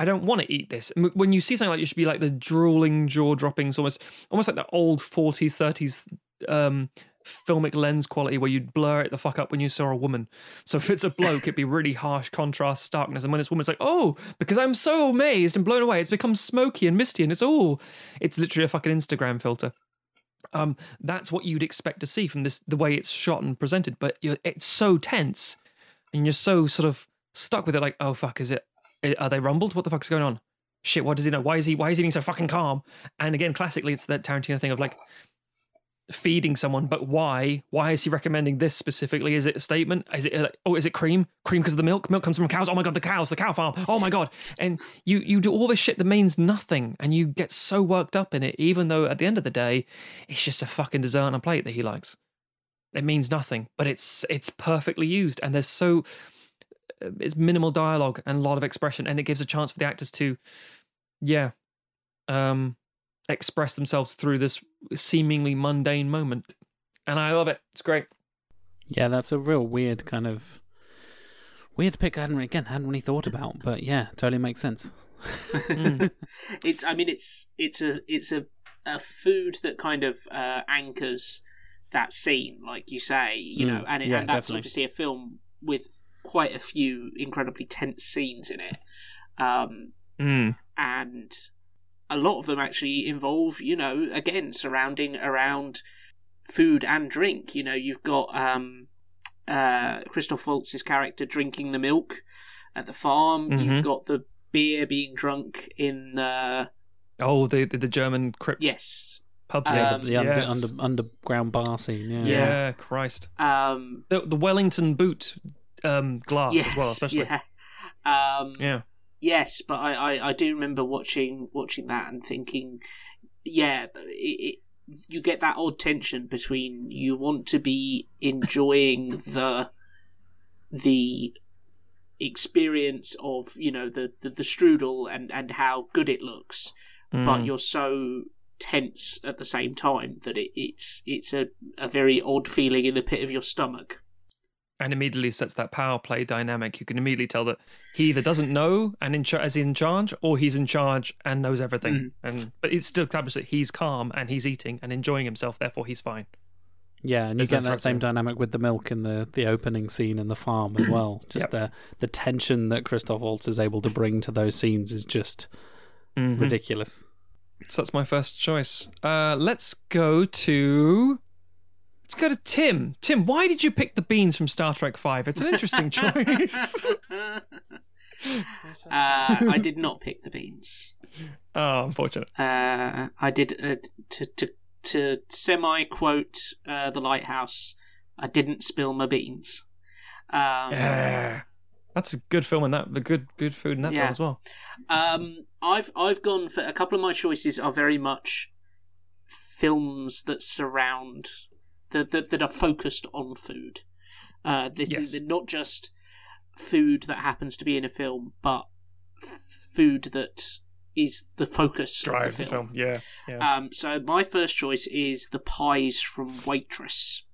I don't want to eat this. When you see something like, it should be like the drooling, jaw droppings, almost, almost like that old forties, thirties um, filmic lens quality where you'd blur it the fuck up when you saw a woman. So if it's a bloke, it'd be really harsh contrast, starkness. And when this it's like, oh, because I'm so amazed and blown away, it's become smoky and misty, and it's all, it's literally a fucking Instagram filter. Um, that's what you'd expect to see from this, the way it's shot and presented. But it's so tense, and you're so sort of stuck with it. Like, oh fuck, is it? Are they rumbled? What the fuck's going on? Shit, what does he know? Why is he? Why is he being so fucking calm? And again, classically, it's that Tarantino thing of like, feeding someone, but why? Why is he recommending this specifically? Is it a statement? Is it like, oh, is it cream? Cream because of the milk? Milk comes from cows. Oh my god, the cows, the cow farm. Oh my god! And you you do all this shit that means nothing, and you get so worked up in it, even though at the end of the day, it's just a fucking dessert on a plate that he likes. It means nothing, but it's it's perfectly used, and there's so uh, it's minimal dialogue and a lot of expression, and it gives a chance for the actors to, yeah, um, express themselves through this seemingly mundane moment. And I love it. It's great. Yeah, that's a real weird kind of weird pick. I hadn't again hadn't really thought about, but yeah, totally makes sense. it's I mean it's it's a it's a a food that kind of uh, anchors that scene, like you say, you Mm, know, and it, yeah, and that's definitely. obviously a film with quite a few incredibly tense scenes in it, um, Mm. and a lot of them actually involve, you know, again surrounding around food and drink. You know, you've got um, uh, Christoph Waltz's character drinking the milk at the farm. Mhm. You've got the beer being drunk in the Oh, the the, the German crypt yes. pubs. Yeah, Um, the, the under, yes. under, underground bar scene. Yeah. yeah. Christ. Um, The the Wellington boot um, glass yes, as well, especially. yeah. Um, Yeah. Yes, but I, I, I do remember watching watching that and thinking, yeah, it, it, you get that odd tension between you want to be enjoying the the experience of you know the, the, the strudel and, and how good it looks, but Mm. you're so tense at the same time that it, it's it's a, a very odd feeling in the pit of your stomach. And immediately sets that power play dynamic. You can immediately tell that he either doesn't know and in char- is in charge, or he's in charge and knows everything. Mm. And but it's still established that he's calm and he's eating and enjoying himself. Therefore, he's fine. Yeah, and you There's get no that same dynamic with the milk in the, the opening scene in the farm as well. Just Yep. the the tension that Christoph Waltz is able to bring to those scenes is just Mhm. ridiculous. So that's my first choice. Uh, let's go to. Let's go to Tim. Tim, why did you pick the beans from Star Trek Five? It's an interesting choice. uh, I did not pick the beans. Oh, unfortunate. Uh, I did uh, to to to semi quote uh, the lighthouse. I didn't spill my beans. Um, Yeah. That's a good film in that. The good good food in that Yeah. film as well. Um, I've I've gone for a couple of my choices are very much films that surround that that, that are focused on food. Uh, this Yes. is not just food that happens to be in a film, but f- food that is the focus Drives of the the film. film. Yeah. Yeah. Um, so my first choice is the pies from Waitress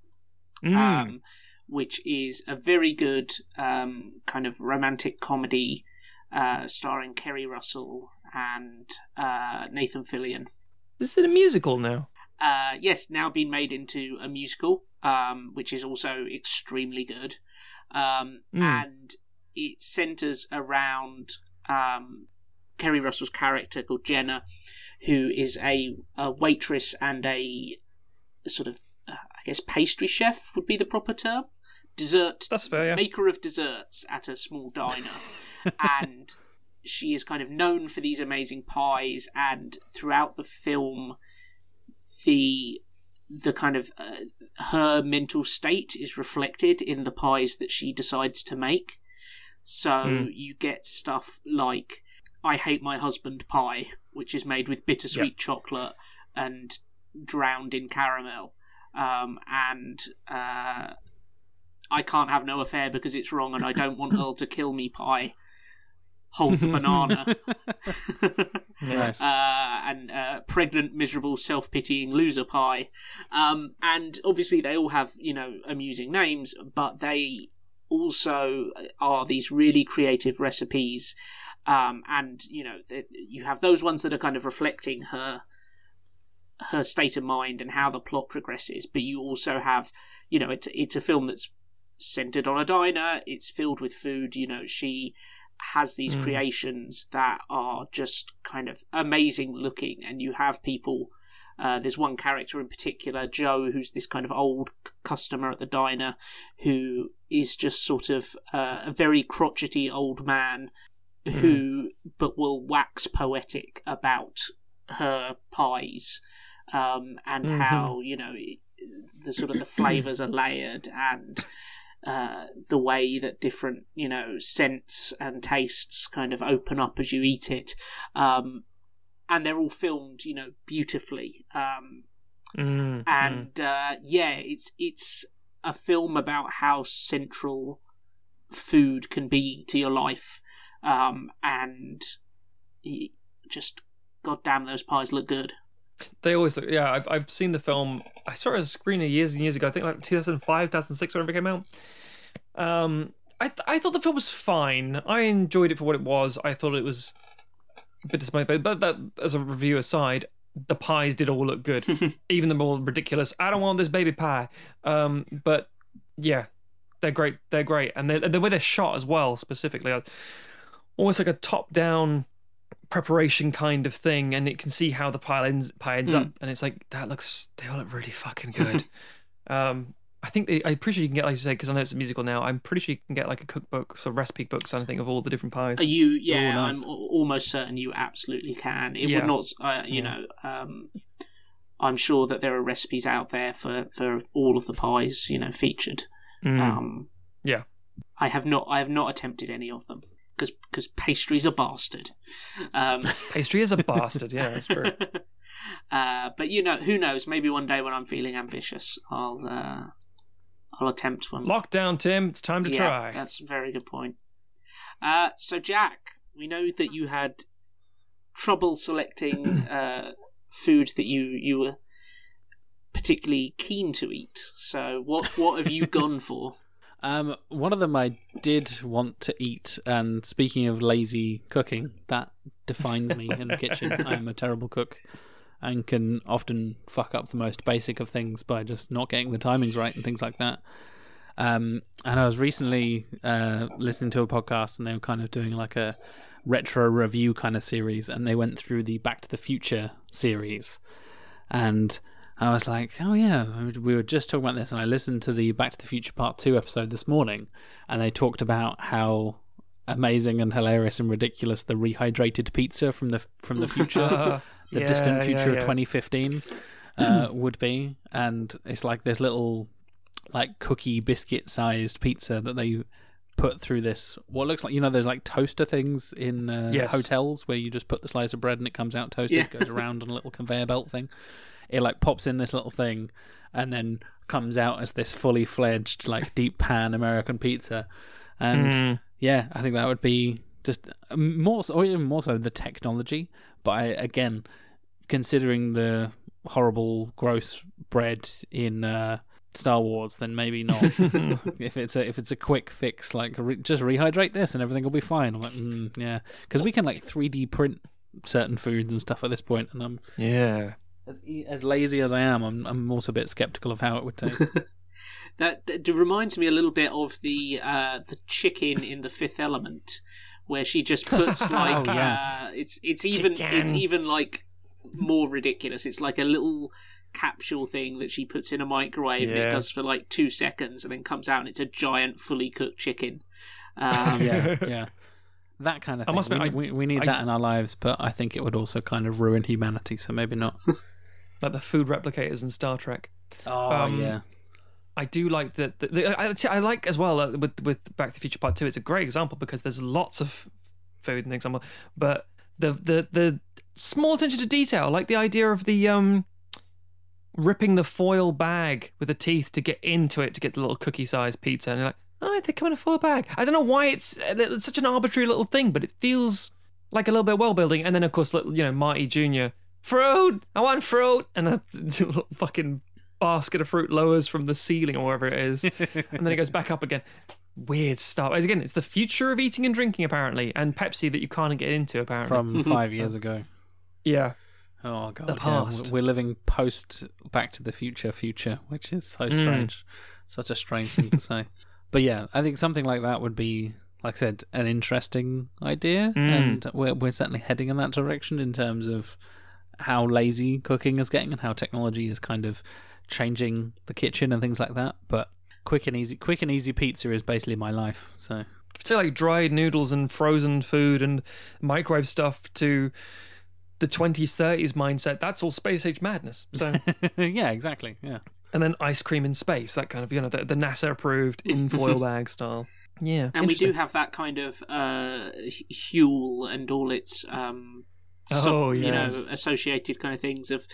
Mm. um, which is a very good um, kind of romantic comedy uh, starring Keri Russell and uh, Nathan Fillion. Is it a musical now? Uh, yes, now being made into a musical, um, which is also extremely good. Um, Mm. And it centres around um, Keri Russell's character called Jenna, who is a, a waitress and a sort of, uh, I guess, pastry chef would be the proper term. Dessert That's fair. Yeah. maker of desserts at a small diner. and she is kind of known for these amazing pies and throughout the film the the kind of uh, her mental state is reflected in the pies that she decides to make so Mm. you get stuff like i hate my husband pie which is made with bittersweet chocolate and drowned in caramel um, and uh, I can't have no affair because it's wrong and I don't want Earl to kill me pie. Hold the banana. Nice. uh, and uh, pregnant, miserable, self pitying loser pie. Um, and obviously, they all have, you know, amusing names, but they also are these really creative recipes. Um, and, you know, th- you have those ones that are kind of reflecting her her state of mind and how the plot progresses, but you also have, you know, it's it's a film that's centered on a diner. It's filled with food. You know, she has these Mm. creations that are just kind of amazing looking, and you have people. Uh, there's one character in particular, Joe, who's this kind of old c- customer at the diner, who is just sort of uh, a very crotchety old man, who but will wax poetic about her pies, um, and Mhm. how you know the sort of the flavors are layered and uh, the way that different you know scents and tastes kind of open up as you eat it. Um, and they're all filmed you know beautifully. Um, Mm, mm. and uh, yeah it's it's a film about how central food can be to your life. Um, and just goddamn those pies look good They always look. Yeah, I've I've seen the film. I saw it as a screener years and years ago. I think like 2005, 2006, whenever it came out. Um, I th- I thought the film was fine. I enjoyed it for what it was. I thought it was a bit disappointing, but that as a review aside, the pies did all look good, even the more ridiculous. I don't want this baby pie. Um, but yeah, they're great. They're great, and, they're, and the way they're shot as well, specifically, uh, almost like a top-down preparation kind of thing, and it can see how the pie ends pie ends Mm. up, and it's like that looks they all look really fucking good. um, I think they, I'm pretty sure you can get, like you say, because I know it's a musical now. I'm pretty sure you can get like a cookbook, sort of recipe book, kind of all the different pies. Are you? Yeah, nice. I'm almost certain you absolutely can. It Yeah. would not, uh, you Yeah. know. Um, I'm sure that there are recipes out there for for all of the pies, you know, featured. Mm. Um, Yeah. I have not. I have not attempted any of them because because pastry's a bastard. Um, Pastry is a bastard. Yeah, that's true. uh, but you know, who knows? Maybe one day when I'm feeling ambitious, I'll uh, I'll attempt one. Lockdown, Tim. It's time to yeah, try. That's a very good point. Uh, so, Jack, we know that you had trouble selecting uh, food that you you were particularly keen to eat. So, what what have you gone for? Um, one of them I did want to eat, and speaking of lazy cooking, that defines me in the kitchen. I am a terrible cook and can often fuck up the most basic of things by just not getting the timings right and things like that. Um, and I was recently uh, listening to a podcast, and they were kind of doing like a retro review kind of series, and they went through the Back to the Future series, and I was like, oh yeah, we were just talking about this, and I listened to the Back to the Future Part Two episode this morning, and they talked about how amazing and hilarious and ridiculous the rehydrated pizza from the from the future, the yeah, distant yeah, future of 2015, uh, would be, and it's like this little like cookie biscuit sized pizza that they put through this what looks like you know there's like toaster things in uh, Yes. hotels where you just put the slice of bread and it comes out toasted Yeah. goes around on a little conveyor belt thing it like pops in this little thing and then comes out as this fully fledged like deep pan american pizza and Mm. yeah i think that would be just um, more so, or even more so the technology but I, again considering the horrible gross bread in uh, Star Wars, then maybe not. if it's a if it's a quick fix, like re- just rehydrate this and everything will be fine. I'm like, mm, yeah, because we can like 3D print certain foods and stuff at this point, and I'm Yeah. As e- as lazy as I am, I'm I'm also a bit skeptical of how it would taste. That, that reminds me a little bit of the uh, the chicken in the Fifth Element, where she just puts like Oh, yeah. uh, it's it's even it's even like more ridiculous. It's like a little capsule thing that she puts in a microwave and it does for like two seconds and then comes out and it's a giant fully cooked chicken. Um, yeah, yeah. That kind of I thing. must we, I- we, we need I- that in our lives, but I think it would also kind of ruin humanity. So maybe not. Like the food replicators in Star Trek. Oh Um, yeah, I do like that. I, I like as well uh, with with Back to the Future Part Two. It's a great example because there's lots of food in the example, but the the the small attention to detail, like the idea of the um ripping the foil bag with the teeth to get into it to get the little cookie sized pizza, and you're like, oh, they come in a foil bag. I don't know why it's, it's such an arbitrary little thing, but it feels like a little bit well building. And then of course, you know, Marty Junior, fruit, I want fruit, and a little fucking basket of fruit lowers from the ceiling or wherever it is, and then it goes back up again. Weird stuff. As Again, it's the future of eating and drinking apparently, and Pepsi that you can't get into apparently. from five years ago. yeah, Oh god, The yeah, past. We're living post Back to the Future future, which is so Mm. strange. Such a strange thing to say. But yeah, I think something like that would be, like I said, an interesting idea, Mm. and we're we're certainly heading in that direction in terms of how lazy cooking is getting and how technology is kind of changing the kitchen and things like that. But quick and easy, quick and easy pizza is basically my life. So to like dried noodles and frozen food and microwave stuff to the 20s 30s mindset that's all space age madness so yeah, exactly. Yeah. and then ice cream in space that kind of you know the, the nasa approved in foil bag style yeah and we do have that kind of uh, Huel and all its um, Oh, you know associated kind of things of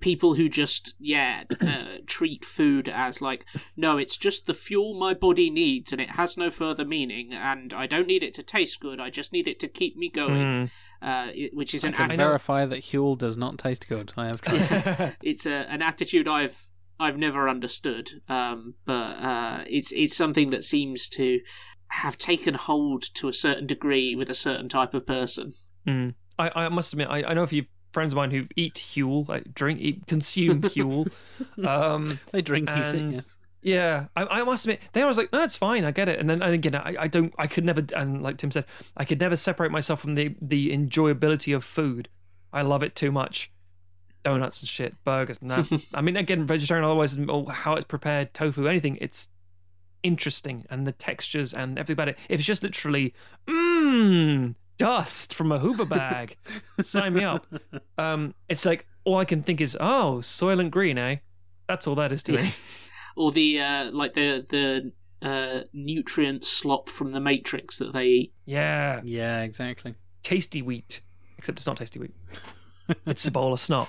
people who just yeah uh, treat food as like no it's just the fuel my body needs and it has no further meaning and I don't need it to taste good I just need it to keep me going Mm. uh, which is I an can act- know- verify that Huel does not taste good. I have tried. it's a, an attitude I've I've never understood, um, but uh, it's it's something that seems to have taken hold to a certain degree with a certain type of person. Mm. I, I must admit I, I know a few friends of mine who eat Huel like drink eat consume Huel um They drink eat it. And- Yes. Yeah, I, I must admit, they I was like, no, it's fine, I get it. And then and again, I, I don't, I could never, and like Tim said, I could never separate myself from the the enjoyability of food. I love it too much. Donuts and shit, burgers, nah. I mean, again, vegetarian otherwise, or how it's prepared, tofu, anything. It's interesting and the textures and everything about it. If it's just literally, mmm, dust from a Hoover bag, sign me up. Um, it's like all I can think is, oh, Soylent Green, eh? That's all that is to me. or the uh, like the the uh, nutrient slop from the Matrix that they eat. Yeah, Yeah, exactly. tasty wheat, except it's not tasty wheat. it's a bowl of snot.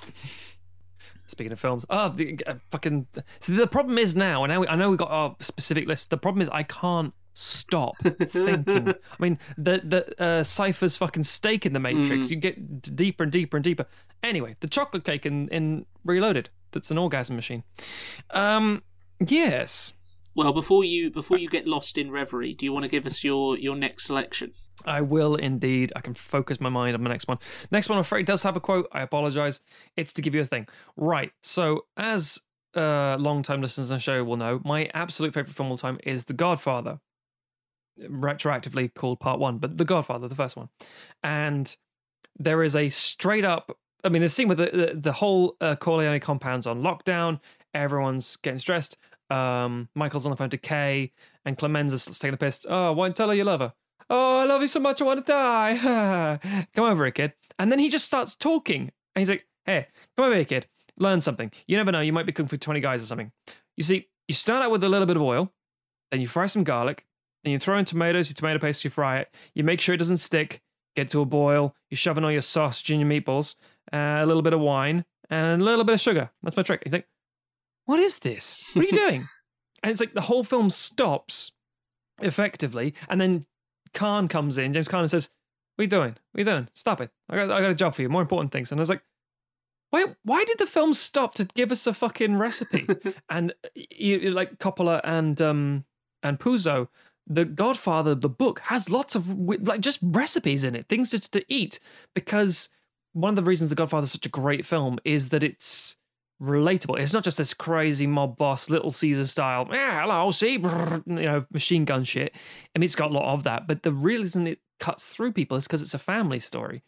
Speaking of films, oh, the, uh, fucking. So the problem is now, and I, I know we got our specific list. The problem is I can't stop thinking. I mean, the the uh, Cypher's fucking steak in the Matrix. You get d- deeper and deeper and deeper. Anyway, the chocolate cake in in Reloaded. That's an orgasm machine. Um, yes. Well, before you before you get lost in reverie, do you want to give us your your next selection? I will indeed. I can focus my mind on the next one. Next one, I'm afraid, does have a quote. I apologize. It's to give you a thing. Right. So, as uh, long-time listeners of the show will know, my absolute favorite film of all time is The Godfather. Retroactively called Part One, but The Godfather, the first one. And there is a straight up. I mean, the scene with the the, the whole uh, Corleone compound's on lockdown. Everyone's getting stressed. Um, Michael's on the phone to Kay, and Clemenza's taking the piss. Oh, why tell her you love her? Oh, I love you so much, I want to die. come over here, kid. And then he just starts talking. And he's like, hey, come over here, kid. Learn something. You never know, you might be cooking for 20 guys or something. You see, you start out with a little bit of oil, then you fry some garlic, then you throw in tomatoes, your tomato paste, you fry it. You make sure it doesn't stick, get to a boil, you shove in all your sausage and your meatballs, uh, a little bit of wine, and a little bit of sugar. That's my trick. You think, what is this? What are you doing? and it's like the whole film stops effectively, and then Caan comes in, James Caan, and says, What are you doing? What are you doing? Stop it. I got, I got a job for you, more important things. And I was like, why, why did the film stop to give us a fucking recipe? and you, you- like Coppola and um and Puzo, the Godfather, the book has lots of like just recipes in it, things just to eat. Because one of the reasons the Godfather is such a great film is that it's relatable. It's not just this crazy mob boss, Little Caesar style. Yeah, hello, see, you know, machine gun shit. I mean, it's got a lot of that, but the real reason it cuts through people is because it's a family story.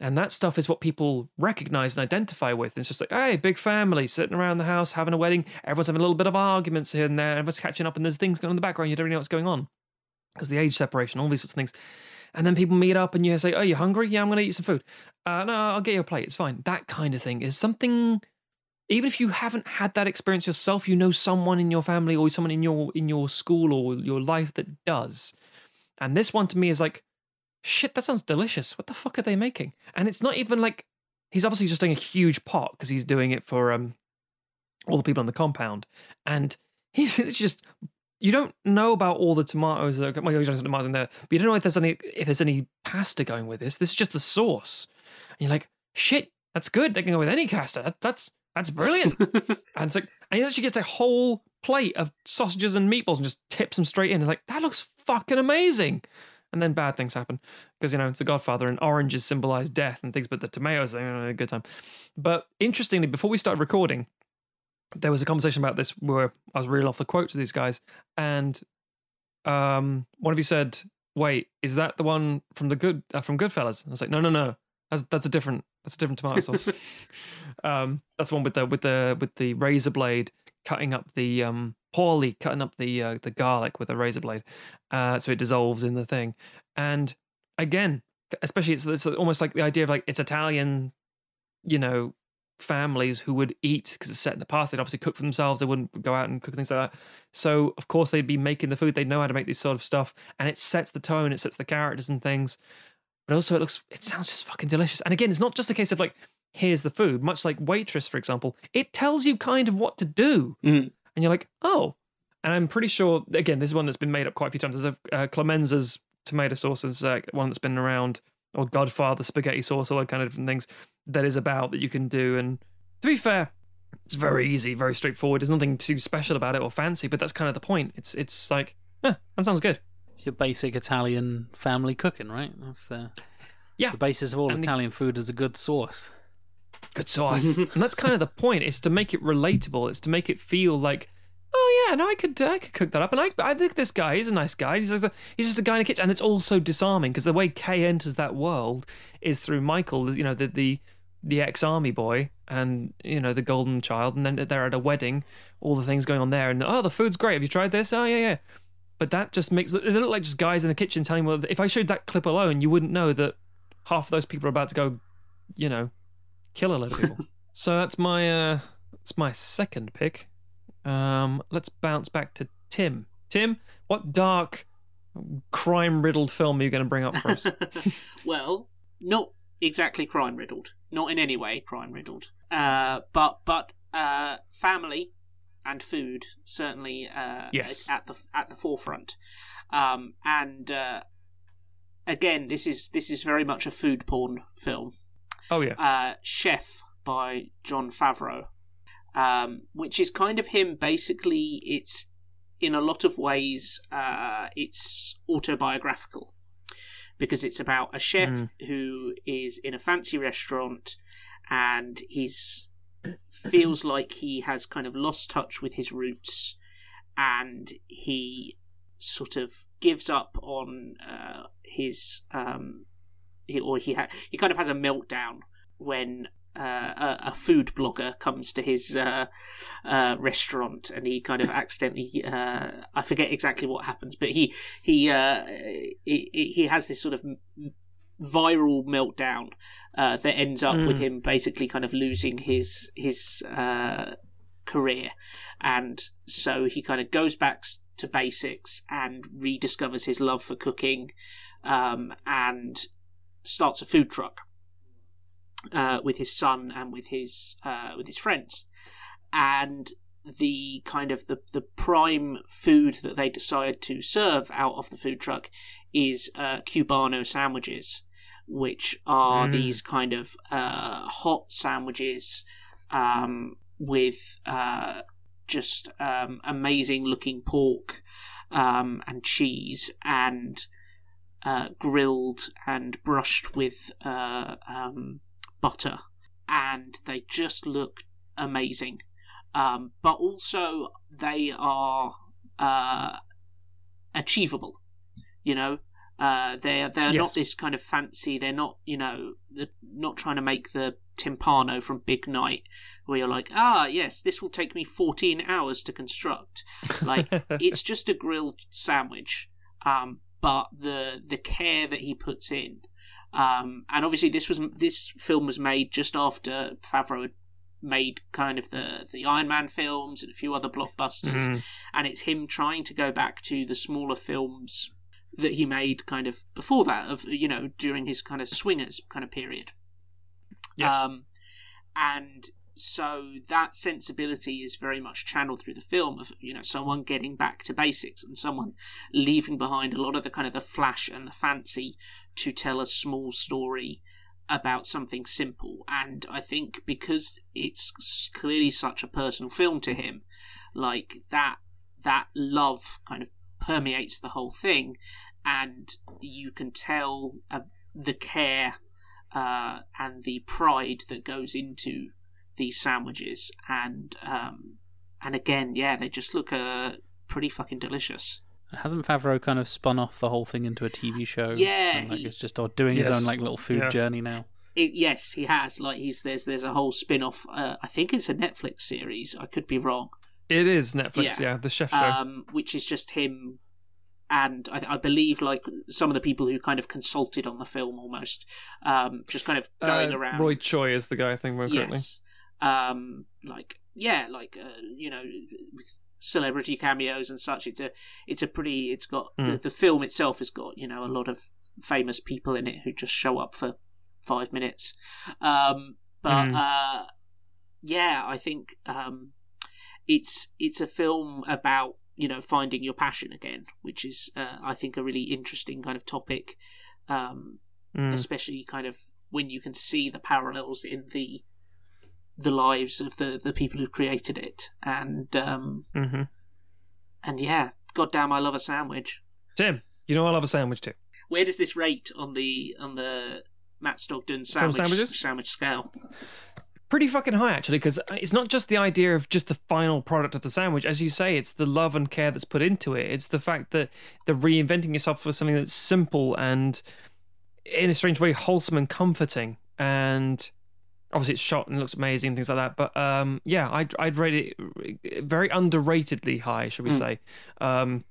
And that stuff is what people recognize and identify with. It's just like, hey, big family sitting around the house having a wedding. Everyone's having a little bit of arguments here and there. Everyone's catching up, and there's things going on in the background. You don't really know what's going on because the age separation, all these sorts of things. And then people meet up, and you say, "Oh, you're hungry? Yeah, I'm going to eat some food. Uh, no, I'll get you a plate. It's fine." That kind of thing is something. Even if you haven't had that experience yourself, you know someone in your family or someone in your in your school or your life that does. And this one to me is like, shit, that sounds delicious. What the fuck are they making? And it's not even like he's obviously just doing a huge pot because he's doing it for um all the people in the compound, and he's it's just you don't know about all the tomatoes that are well, there's tomatoes in there, but you don't know if there's any if there's any pasta going with this. This is just the sauce, and you're like, shit, that's good. They can go with any pasta. That, that's that's brilliant. and it's like, and he actually gets a whole plate of sausages and meatballs and just tips them straight in. And like that looks fucking amazing. And then bad things happen because you know it's the Godfather and oranges symbolize death and things, but the tomatoes are a good time. But interestingly, before we started recording, there was a conversation about this where I was reading off the quote to these guys, and um, one of you said, "Wait, is that the one from the good uh, from Goodfellas?" And I was like, "No, no, no, that's that's a different that's a different tomato sauce. um, that's the one with the with the with the razor blade cutting up the um poorly cutting up the uh, the garlic with a razor blade, uh, so it dissolves in the thing. And again, especially it's, it's almost like the idea of like it's Italian, you know, families who would eat because it's set in the past. They'd obviously cook for themselves. They wouldn't go out and cook things like that. So of course they'd be making the food. They'd know how to make this sort of stuff, and it sets the tone. It sets the characters and things. But also it looks, it sounds just fucking delicious. And again, it's not just a case of like here's the food. Much like Waitress, for example, it tells you kind of what to do, Mm. And you're like, oh. And I'm pretty sure again, this is one that's been made up quite a few times. There's a uh, Clemenza's tomato sauce is uh, one that's been around, or Godfather spaghetti sauce, all that kind of different things that is about that you can do. And to be fair, it's very easy, very straightforward. There's nothing too special about it or fancy, but that's kind of the point. It's it's like, eh, that sounds good. It's your basic Italian family cooking, right? That's the Yeah. the basis of all And the- Italian food is a good sauce. Good sauce. and that's kind of the point. It's to make it relatable. It's to make it feel like oh yeah, no, I could uh, I could cook that up. And I I think this guy, he's a nice guy. He's just a, he's just a guy in a kitchen, and it's also disarming because the way Kay enters that world is through Michael, you know, the the the ex army boy and you know the golden child, and then they're at a wedding, all the things going on there, and oh the food's great. Have you tried this? Oh yeah yeah. But that just makes it look like just guys in a kitchen telling well if I showed that clip alone, you wouldn't know that half of those people are about to go, you know, kill a lot of people. so that's my uh that's my second pick. Um, let's bounce back to Tim. Tim, what dark, crime riddled film are you going to bring up for us? well, not exactly crime riddled, not in any way crime riddled, uh, but but uh, family and food certainly uh, Yes. at the at the forefront, um, and uh, again this is this is very much a food porn film. Oh yeah. uh, Chef by Jon Favreau, um, which is kind of him. Basically, it's in a lot of ways uh, it's autobiographical because it's about a chef who is in a fancy restaurant and he's feels like he has kind of lost touch with his roots and he sort of gives up on uh, his um, he, or he ha- he kind of has a meltdown when uh, a, a food blogger comes to his uh, uh, restaurant and he kind of accidentally uh, I forget exactly what happens, but he he uh, he, he has this sort of viral meltdown uh, that ends up with him basically kind of losing his his uh, career, and so he kind of goes back to basics and rediscovers his love for cooking, um, and starts a food truck uh, with his son and with his uh, with his friends, and the kind of the the prime food that they decide to serve out of the food truck is uh, Cubano sandwiches, which are these kind of uh, hot sandwiches um, with uh, just um, amazing looking pork um, and cheese and uh, grilled and brushed with uh, um, butter, and they just look amazing. Um, but also, they are uh, achievable. You know, uh, they're they're not this kind of fancy. They're not you know they're not trying to make the timpano from Big Night, where you're like, ah, yes, this will take me 14 hours to construct. Like it's just a grilled sandwich, um, but the the care that he puts in, um, and obviously this was this film was made just after Favreau had made kind of the the Iron Man films and a few other blockbusters, Mhm. and it's him trying to go back to the smaller films that he made kind of before that of you know during his kind of swingers kind of period. Yes. Um, and so that sensibility is very much channeled through the film of you know someone getting back to basics and someone leaving behind a lot of the kind of the flash and the fancy to tell a small story about something simple. And i think because it's clearly such a personal film to him like that that love kind of permeates the whole thing and you can tell uh, the care uh, and the pride that goes into these sandwiches and um, and again yeah they just look uh, pretty fucking delicious Hasn't Favreau kind of spun off the whole thing into a TV show? Yeah, and, like he- it's just or doing his own like little food Yeah. journey now. it, yes he has like he's there's there's a whole spin-off uh, i think it's a netflix series i could be wrong It is Netflix, Yeah. yeah, the chef show. um, which is just him and I, I believe like some of the people who kind of consulted on the film almost um, just kind of going Uh, around Roy Choi is the guy I think more correctly. yes um, like yeah like uh, you know with celebrity cameos and such it's a it's a pretty it's got the, Mm. the film itself has got you know a lot of famous people in it who just show up for five minutes um, but Mm. uh, yeah i think um, it's it's a film about you know finding your passion again which is uh, i think a really interesting kind of topic um, Mm. especially kind of when you can see the parallels in the the lives of the the people who created it. And um hmm and yeah goddamn i love a sandwich. Tim, you know I love a sandwich too. where does this rate on the on the matt stogden Film sandwich sandwich scale? Pretty fucking high actually because it's not just the idea of just the final product of the sandwich. As you say it's the love and care that's put into it. It's the fact that the reinventing yourself for something that's simple and in a strange way wholesome and comforting. And obviously it's shot and looks amazing things like that but um yeah i'd, I'd rate it very underratedly high should we Mm. say um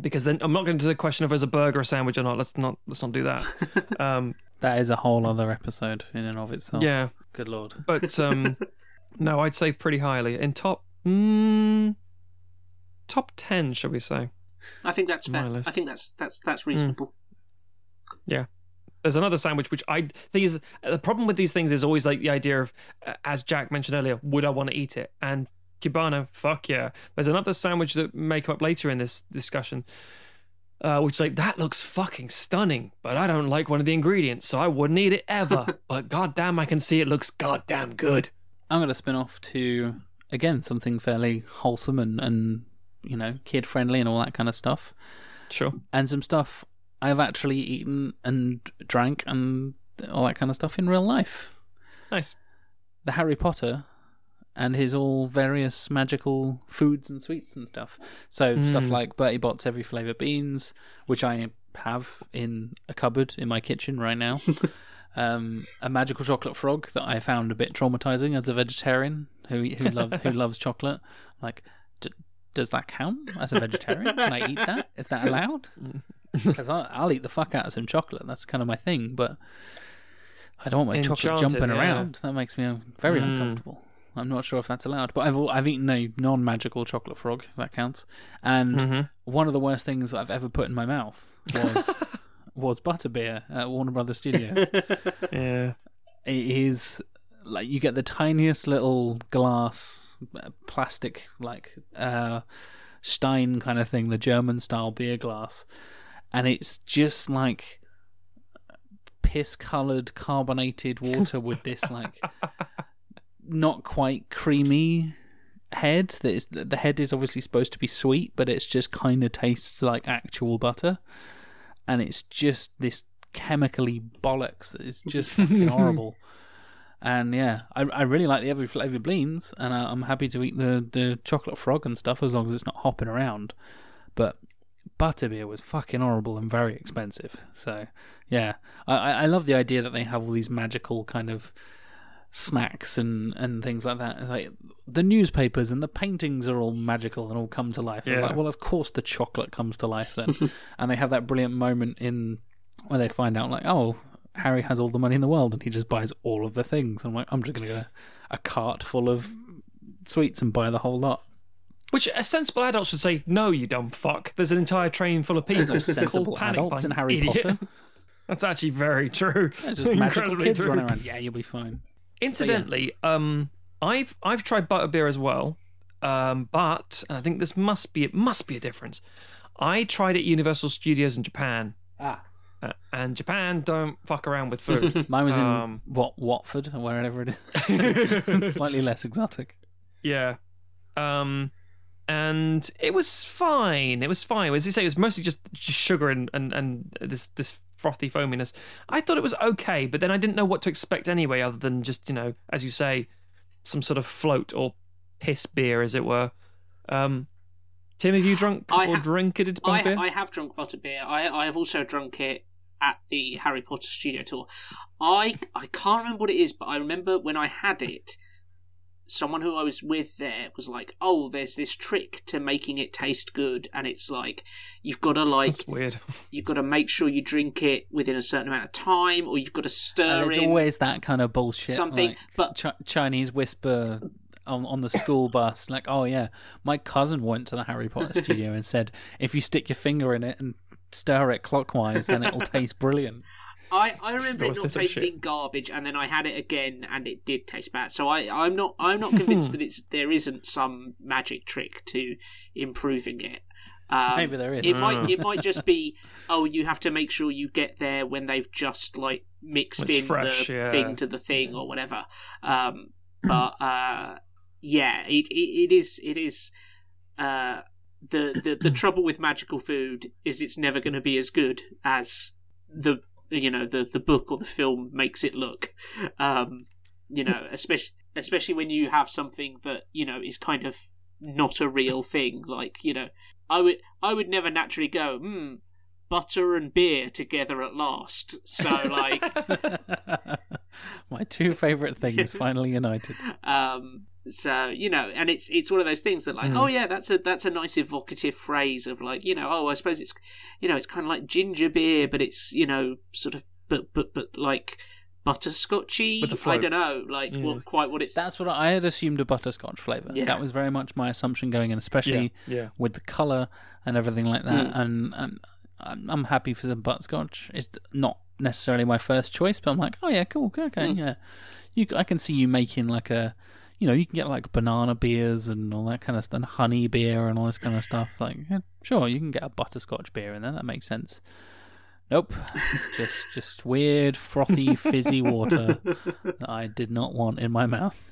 because then i'm not going to the question of as a burger or sandwich or not let's not let's not do that um That is a whole other episode in and of itself. yeah Good lord. but um no i'd say pretty highly in top mm, top 10 shall we say I think that's My fair. I think that's that's that's reasonable. There's another sandwich which i think is the problem with these things is always like the idea of uh, as jack mentioned earlier would i want to eat it and Cubano, fuck yeah. There's another sandwich that may come up later in this discussion, uh, which is like that looks fucking stunning, but I don't like one of the ingredients, so I wouldn't eat it ever. but goddamn, I can see it looks goddamn good. I'm going to spin off to again something fairly wholesome and and you know kid friendly and all that kind of stuff, Sure. and some stuff I've actually eaten and drank and all that kind of stuff in real life. Nice. The Harry Potter and his all various magical foods and sweets and stuff. So stuff Mm. like Bertie Bott's every flavour beans, which I have in a cupboard in my kitchen right now. um, a magical chocolate frog that I found a bit traumatizing as a vegetarian who who love who loves chocolate. Like, d- does that count as a vegetarian? Can I eat that? Is that allowed? Because I'll, I'll eat the fuck out of some chocolate. That's kind of my thing. But I don't want my chocolate jumping yeah. around. That makes me uh, very Mm. uncomfortable. I'm not sure if that's allowed, but I've I've eaten a non-magical chocolate frog. If that counts. And Mhm. one of the worst things I've ever put in my mouth was was butterbeer at Warner Brothers Studios. Yeah. it is like you get the tiniest little glass uh, plastic like uh stein kind of thing the german style beer glass and it's just like piss colored carbonated water with this like not quite creamy head that is the head is obviously supposed to be sweet but it's just kind of tastes like actual butter. And it's just this chemically bollocks that is just fucking horrible. And yeah I, I really like the every flavour beans and I, I'm happy to eat the, the chocolate frog and stuff as long as it's not hopping around. But butterbeer was fucking horrible and very expensive. So yeah. I, I love the idea that they have all these magical kind of snacks and and things like that. Like the newspapers and the paintings are all magical and all come to life. Yeah. like well of course the chocolate comes to life then. And they have that brilliant moment in where they find out like oh harry has all the money in the world and he just buys all of the things. I'm like i'm just gonna get a, a cart full of sweets and buy the whole lot Which a sensible adult should say, no, you dumb fuck. There's an entire train full of people. There's no It's called sensible adults in Harry idiot. Potter. That's actually very true. They're just magical kids true. running around yeah you'll be fine Incidentally, um, I've I've tried butterbeer as well, um, but and I think this must be it must be a difference. I tried at Universal Studios in Japan, ah uh, and Japan don't fuck around with food. mine was in Um, what watford or wherever it is slightly less exotic yeah, um, and it was fine. It was fine. As you say, it was mostly just, just sugar and, and and this this frothy foaminess. I thought it was okay, but then I didn't know what to expect anyway, other than just you know, as you say, some sort of float or piss beer, as it were. Um, Tim, have you drunk I or ha- it? I, Butterbeer? I have drunk butterbeer. I I have also drunk it at the Harry Potter studio tour. I I can't remember what it is, but I remember when I had it, someone who I was with there was like, "Oh, there's this trick to making it taste good, and it's like you've got to like That's weird. you've got to make sure you drink it within a certain amount of time, or you've got to stir it. there's in always that kind of bullshit something." like but Ch- Chinese whisper on on the school bus. Like, oh yeah, my cousin went to the Harry Potter studio and said, if you stick your finger in it and stir it clockwise, then it'll taste brilliant. I, I remember it not tastes shit. tasting garbage, and then I had it again, and it did taste bad. So I, I'm not I'm not convinced that it's there isn't some magic trick to improving it. Um, Maybe there is. It might Mm. it might just be oh you have to make sure you get there when they've just like mixed It's in fresh, the yeah. thing to the thing or whatever. Um, but uh, yeah, it, it it is it is. Uh, the, the the trouble with magical food is it's never going to be as good as the you know the the book or the film makes it look. Um, You know, especially especially when you have something that you know is kind of not a real thing. Like you know, I would I would never naturally go, hmm, butter and beer together at last. So like, My two favorite things finally united. um, so you know, and it's it's one of those things that like, oh yeah, that's a that's a nice evocative phrase of like, you know, oh I suppose it's you know it's kind of like ginger beer, but it's you know sort of but but but like butterscotchy. I don't know, like what, quite what it's. That's what I had assumed a butterscotch flavor. Yeah. That was very much my assumption going in, especially yeah. with the color and everything like that. Mm. And, and I'm, I'm happy for the butterscotch. It's not necessarily my first choice, but I'm like, oh yeah, cool, okay, okay, Mm. yeah. You, I can see you making like a, you know, you can get like banana beers and all that kind of stuff, and honey beer and all this kind of stuff. Like, yeah, sure, you can get a butterscotch beer in there. That makes sense. Nope, just just weird frothy fizzy water that I did not want in my mouth,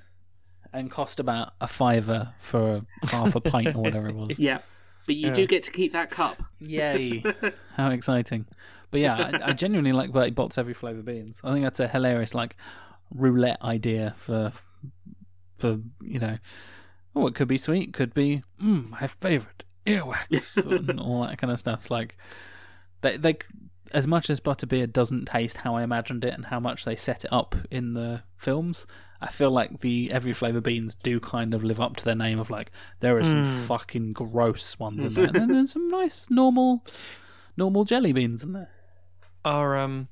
and cost about a fiver for half a pint or whatever it was. yeah, but you Yeah. do get to keep that cup. Yay! How exciting! But yeah, I, I genuinely like Bertie Bott's every flavour beans. I think that's a hilarious like roulette idea for for you know. Oh, it could be sweet, could be mm, my favourite earwax, and all that kind of stuff. Like they they as much as butterbeer doesn't taste how I imagined it and how much they set it up in the films, I feel like the every flavour beans do kind of live up to their name of like there are some fucking gross ones in there, and then there's some nice normal normal jelly beans in there. Are um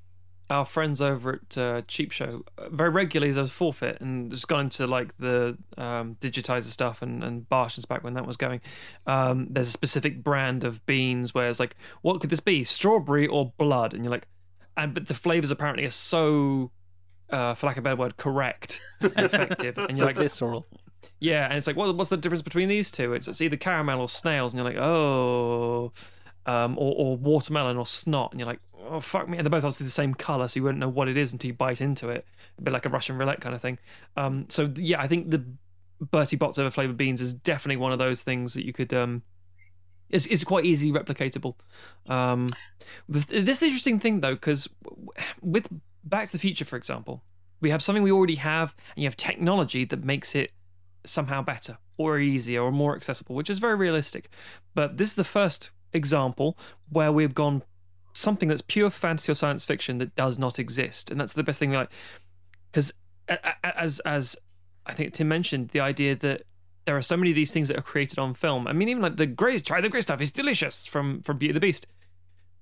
our friends over at uh, Cheap Show uh, very regularly as a forfeit and just gone into like the um, digitizer stuff and and Barshans back when that was going. Um, there's a specific brand of beans where it's like, what could this be? Strawberry or blood? And you're like, and but the flavors apparently are so. Uh, for lack of a better word, correct and effective, and you're like, visceral. yeah, and it's like, well, what's the difference between these two? It's, it's either caramel or snails, and you're like, oh, um, or, or watermelon or snot, and you're like, oh, fuck me. And they're both obviously the same color, so you wouldn't know what it is until you bite into it. A bit like a Russian roulette kind of thing. Um, so yeah, I think the Bertie Bott's over flavored beans is definitely one of those things that you could. Um, it's, it's quite easy replicatable. Um, this is interesting thing though, because with Back to the Future, for example, we have something we already have, and you have technology that makes it somehow better or easier or more accessible, which is very realistic. But this is the first example where we've gone something that's pure fantasy or science fiction that does not exist, and that's the best thing like. Because as as I think Tim mentioned, the idea that there are so many of these things that are created on film. I mean, even like the great try the great stuff is delicious from from Beauty and the Beast.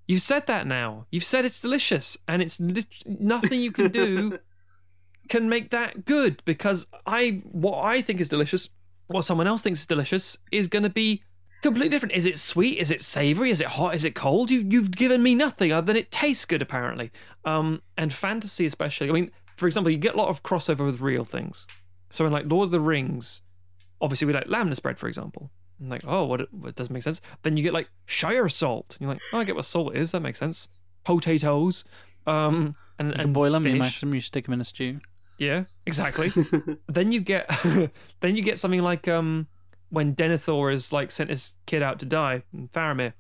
You've said that now. You've said it's delicious, and it's lit- nothing you can do can make that good because I what I think is delicious, what someone else thinks is delicious, is going to be completely different. Is it sweet? Is it savory? Is it hot? Is it cold? You you've given me nothing other than it tastes good apparently. Um, and fantasy especially. I mean, for example, you get a lot of crossover with real things. So in like Lord of the Rings, obviously we like lembas bread, for example. And like, oh, what? It doesn't make sense. Then you get like Shire salt. And you're like, oh, I get what salt is. That makes sense. Potatoes. Um, and You and can boil them, you fish. mash them, you stick them in a stew. Yeah, exactly. then you get then you get something like um when Denethor is like sent his kid out to die, in Faramir,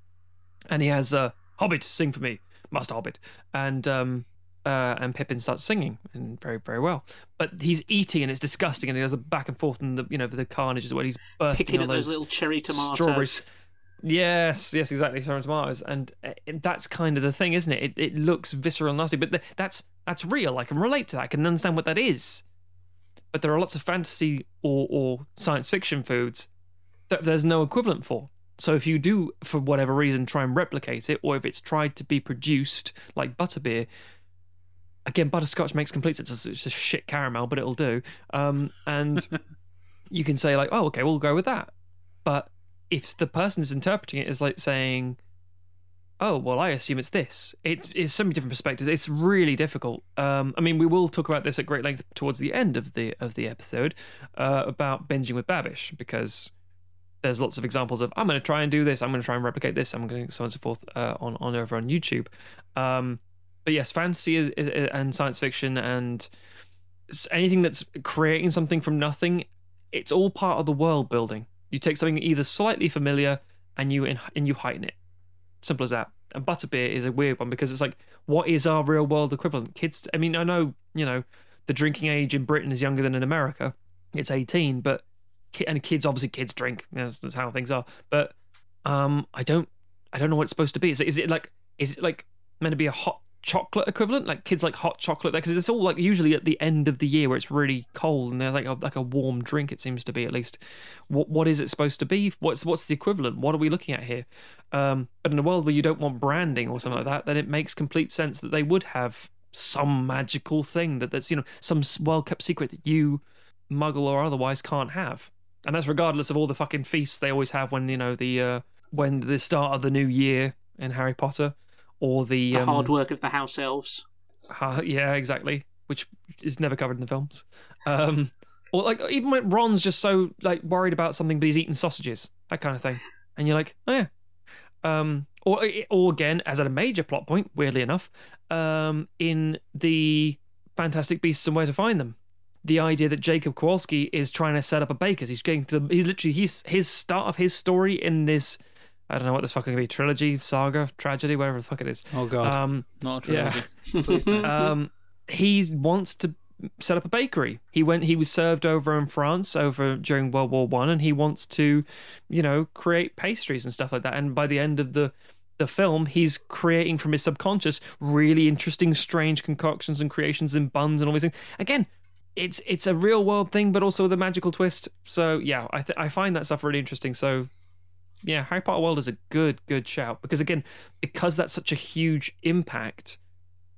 and he has uh, Hobbit sing for me, Master Hobbit, and um uh, and Pippin starts singing and very very well, but he's eating and it's disgusting and he does goes back and forth and the you know the carnage is when he's bursting Picking on those those little cherry tomatoes. strawberries. Yes, yes, exactly. Strawberry tomatoes, and uh, that's kind of the thing, isn't it? It, it looks visceral and nasty, but th- that's that's real. I can relate to that. I can understand what that is. But there are lots of fantasy or or science fiction foods that there's no equivalent for. So if you do, for whatever reason, try and replicate it, or if it's tried to be produced like butterbeer, again, butterscotch makes complete sense. It's a shit caramel, but it'll do. Um, and you can say like, oh, okay, we'll go with that. But if the person is interpreting it as like saying, "Oh, well, I assume it's this," it, it's so many different perspectives. It's really difficult. Um, I mean, we will talk about this at great length towards the end of the of the episode uh, about binging with Babish because there's lots of examples of I'm going to try and do this. I'm going to try and replicate this. I'm going to so on and so forth uh, on on over on YouTube. Um, but yes, fantasy is, is, and science fiction and anything that's creating something from nothing, it's all part of the world building. You take something either slightly familiar and you en- and you heighten it. Simple as that. And butterbeer is a weird one because it's like, what is our real world equivalent? Kids, I mean, I know you know the drinking age in Britain is younger than in America. It's 18, but and kids obviously kids drink. That's, that's how things are. But um, I don't I don't know what it's supposed to be. Is it, is it like is it like meant to be a hot chocolate equivalent? Like kids like hot chocolate because it's all like usually at the end of the year where it's really cold and they're like a, like a warm drink. It seems to be at least. What what is it supposed to be? What's what's the equivalent? What are we looking at here? Um, but in a world where you don't want branding or something like that, then it makes complete sense that they would have some magical thing that that's you know some well kept secret that you muggle or otherwise can't have and that's regardless of all the fucking feasts they always have when you know the uh when the start of the new year in harry potter or the, The um, hard work of the house elves. ha- yeah exactly. Which is never covered in the films. Um or like even when ron's just so like worried about something but he's eating sausages that kind of thing. And you're like oh yeah. Um or or again as a major plot point weirdly enough um in the fantastic beasts and where to find them the idea that Jacob Kowalski is trying to set up a baker's. He's going to. He's literally. He's his start of his story in this. I don't know what this fucking be. Trilogy, saga, tragedy, whatever the fuck it is. Oh god, Um, not a yeah. trilogy. Please um, he wants to set up a bakery. He went. He was served over in France over during World War One, and he wants to, you know, create pastries and stuff like that. And by the end of the the film, he's creating from his subconscious really interesting, strange concoctions and creations in buns and all these things. Again, it's it's a real world thing, but also with a magical twist. So yeah, I th- I find that stuff really interesting. So yeah, Harry Potter World is a good good shout because again, because that's such a huge impact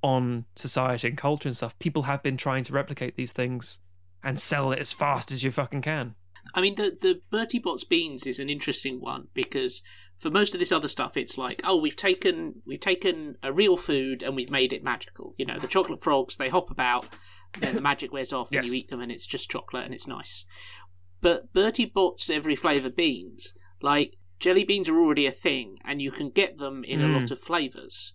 on society and culture and stuff, people have been trying to replicate these things and sell it as fast as you fucking can. I mean, the the Bertie Bott's beans is an interesting one because for most of this other stuff, it's like, oh, we've taken we've taken a real food and we've made it magical. You know, the chocolate frogs they hop about, then the magic wears off, and Yes. you eat them, and it's just chocolate and it's nice. But Bertie Bott's every flavour beans, like jelly beans, are already a thing, and you can get them in a lot of flavours.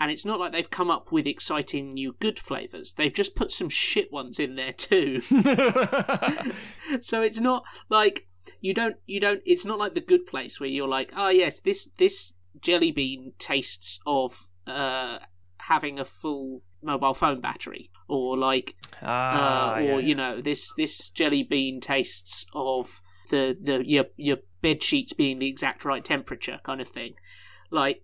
And it's not like they've come up with exciting new good flavours. They've just put some shit ones in there too. so it's not like you don't you don't it's not like the good place where you're like oh yes this this jelly bean tastes of uh having a full mobile phone battery or like Ah, uh, or yeah. you know this this jelly bean tastes of the the your your bed sheets being the exact right temperature kind of thing like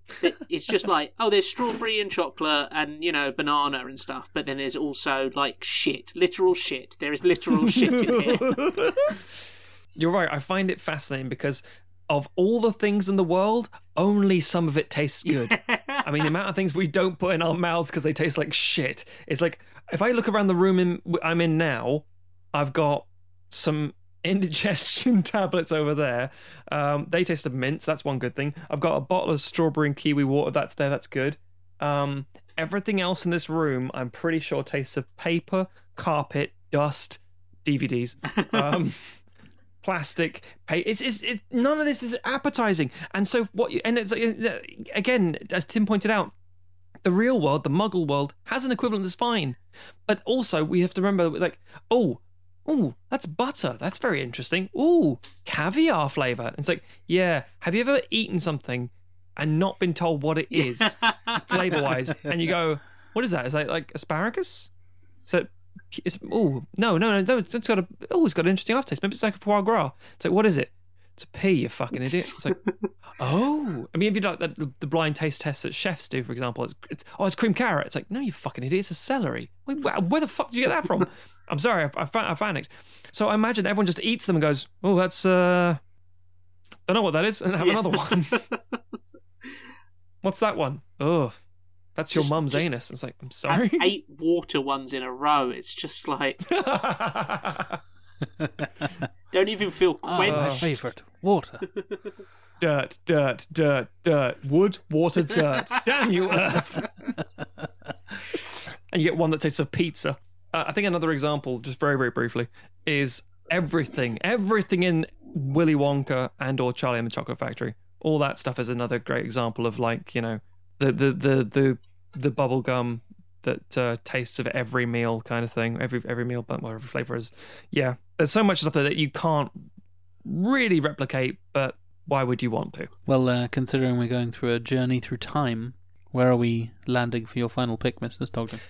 it's just like oh there's strawberry and chocolate and you know banana and stuff but then there's also like shit literal shit there is literal shit in here You're right. I find it fascinating because of all the things in the world, only some of it tastes good. I mean, the amount of things we don't put in our mouths because they taste like shit. It's like if I look around the room in, I'm in now, I've got some indigestion tablets over there. Um, they taste of mint. That's one good thing. I've got a bottle of strawberry and kiwi water. That's there. That's good. Um, everything else in this room, I'm pretty sure tastes of paper, carpet, dust, DVDs. Um, plastic pay it's, it's it, none of this is appetizing. And so what you and it's uh, again as tim pointed out the real world the muggle world has an equivalent that's fine. But also we have to remember like oh oh that's butter. That's very interesting. Oh caviar flavor. It's like yeah have you ever eaten something and not been told what it is flavor wise and you go what is that? Is that like asparagus? Is that it's oh no no no no it's got a oh it's got an interesting aftertaste. Maybe it's like a foie gras. It's like what is it? It's a pea you fucking idiot. It's like oh. I mean if you like the, the blind taste tests that chefs do for example it's, it's oh it's cream carrot. It's like no you fucking idiot. It's a celery. Wait, where, where the fuck did you get that from? I'm sorry I, I, I panicked. So I imagine everyone just eats them and goes oh that's uh I don't know what that is. And have another one. What's that one? Oh that's your mum's just- anus it's like I'm sorry eight water ones in a row. It's just like don't even feel Ah, quenched. my favourite water. dirt, dirt, dirt, dirt, wood, water, dirt. Damn you, Earth. and you get one that tastes of pizza. Uh, I think another example, just very, very briefly, is everything, everything in Willy Wonka and or Charlie and the Chocolate Factory. All that stuff is another great example of like you know the the the the the bubble gum that uh, tastes of every meal kind of thing. Every every meal, but whatever flavor is. Yeah, there's so much stuff there that you can't really replicate, but why would you want to? Well, uh, considering we're going through a journey through time, where are we landing for your final pick, Mr. Stogden?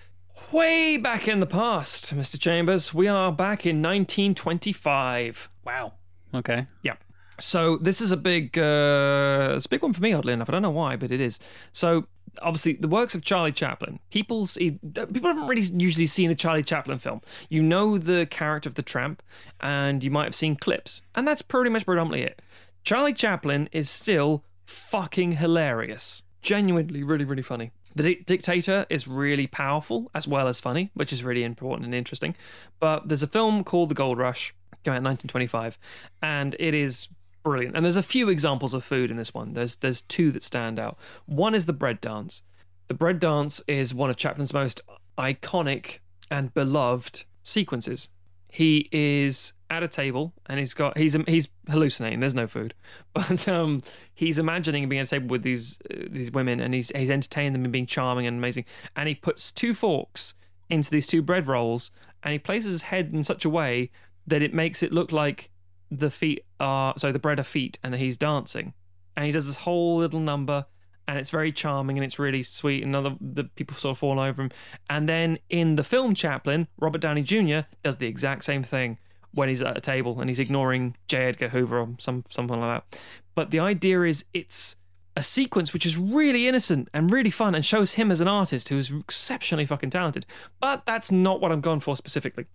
Way back in the past, Mr. Chambers, we are back in 1925. Wow. Okay. Yeah. So this is a big, uh, it's a big one for me, oddly enough. I don't know why, but it is. So obviously, the works of Charlie Chaplin. People's people haven't really usually seen a Charlie Chaplin film. You know the character of the tramp, and you might have seen clips, and that's pretty much predominantly it. Charlie Chaplin is still fucking hilarious. Genuinely, really, really funny. The Di- Dictator is really powerful as well as funny, which is really important and interesting. But there's a film called The Gold Rush, came out in 1925, and it is brilliant. And there's a few examples of food in this one. There's there's two that stand out. One is the bread dance. The bread dance is one of Chaplin's most iconic and beloved sequences. He is at a table and he's got he's he's hallucinating. There's no food, but um he's imagining being at a table with these uh, these women and he's he's entertaining them and being charming and amazing. And he puts two forks into these two bread rolls and he places his head in such a way that it makes it look like the feet are so the bread are feet and he's dancing. And he does this whole little number and it's very charming and it's really sweet and other the people sort of fall over him. And then in the film Chaplin, Robert Downey Jr. does the exact same thing when he's at a table and he's ignoring J. Edgar Hoover or some something like that. But the idea is it's a sequence which is really innocent and really fun and shows him as an artist who is exceptionally fucking talented. But that's not what I'm going for specifically.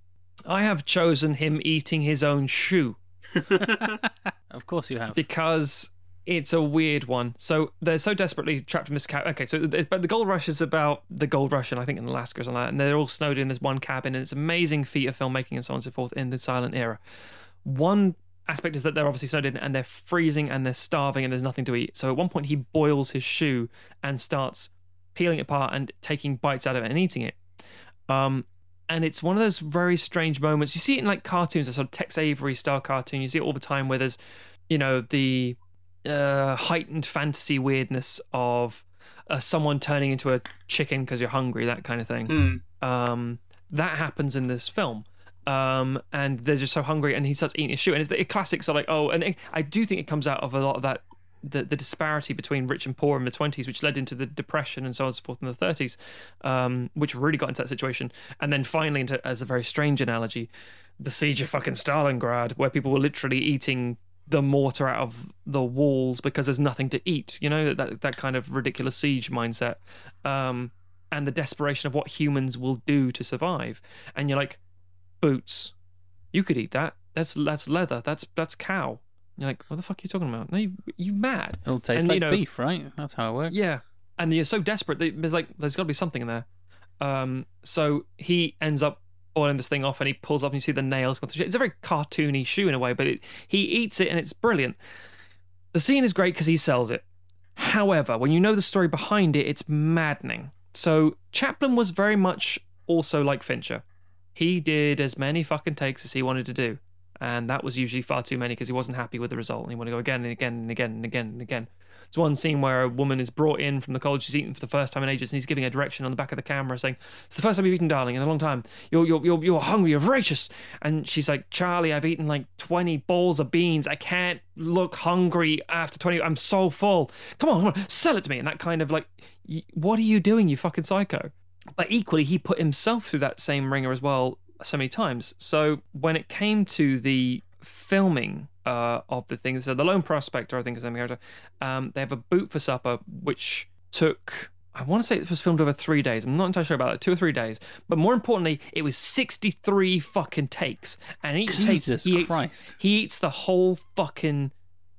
I have chosen him eating his own shoe Of course you have. because it's a weird one. So they're so desperately trapped in this cabin. Okay, so but the gold rush is about the gold rush, and I think in Alaska or something like that. And they're all snowed in this one cabin, and it's amazing feat of filmmaking and so on and so forth in the silent era. One aspect is that they're obviously snowed in and they're freezing and they're starving and there's nothing to eat. So at one point he boils his shoe and starts peeling it apart and taking bites out of it and eating it. Um, and it's one of those very strange moments. You see it in like cartoons, a sort of Tex Avery style cartoon. You see it all the time where there's, you know, the uh, heightened fantasy weirdness of uh, someone turning into a chicken because you're hungry, that kind of thing. Mm. Um, that happens in this film. Um, and they're just so hungry, and he starts eating his shoe. And it's the classics are like, oh, and it, I do think it comes out of a lot of that the, the disparity between rich and poor in the 20s, which led into the depression and so on and so forth in the 30s, um, which really got into that situation. And then finally, into, as a very strange analogy, the siege of fucking Stalingrad, where people were literally eating the mortar out of the walls because there's nothing to eat. You know that that kind of ridiculous siege mindset, um, and the desperation of what humans will do to survive. And you're like, boots, you could eat that. That's that's leather. That's that's cow. You're like, what the fuck are you talking about? No, you you mad? It'll taste And, like you know- beef, right? That's how it works. Yeah, and you're so desperate that there's like there's got to be something in there. Um, so he ends up boiling this thing off, and he pulls off, and you see the nails. through. It's a very cartoony shoe in a way, but it, he eats it, and it's brilliant. The scene is great because he sells it. However, when you know the story behind it, it's maddening. So Chaplin was very much also like Fincher. He did as many fucking takes as he wanted to do. And that was usually far too many because he wasn't happy with the result. And he wanted to go again and again and again and again and again. There's one scene where a woman is brought in from the college she's eaten for the first time in ages, and he's giving a direction on the back of the camera saying, It's the first time you've eaten, darling, in a long time. You're, you're, you're, you're hungry, you're voracious. And she's like, Charlie, I've eaten like 20 bowls of beans. I can't look hungry after 20. I'm so full. Come on, come on, sell it to me. And that kind of like, What are you doing, you fucking psycho? But equally, he put himself through that same ringer as well so many times. So when it came to the filming uh, of the thing, so the Lone Prospector, I think is the name character, um, they have a boot for supper, which took. I want to say it was filmed over three days. I'm not entirely sure about it. Two or three days. But more importantly, it was 63 fucking takes. And each Jesus take, he eats, he eats the whole fucking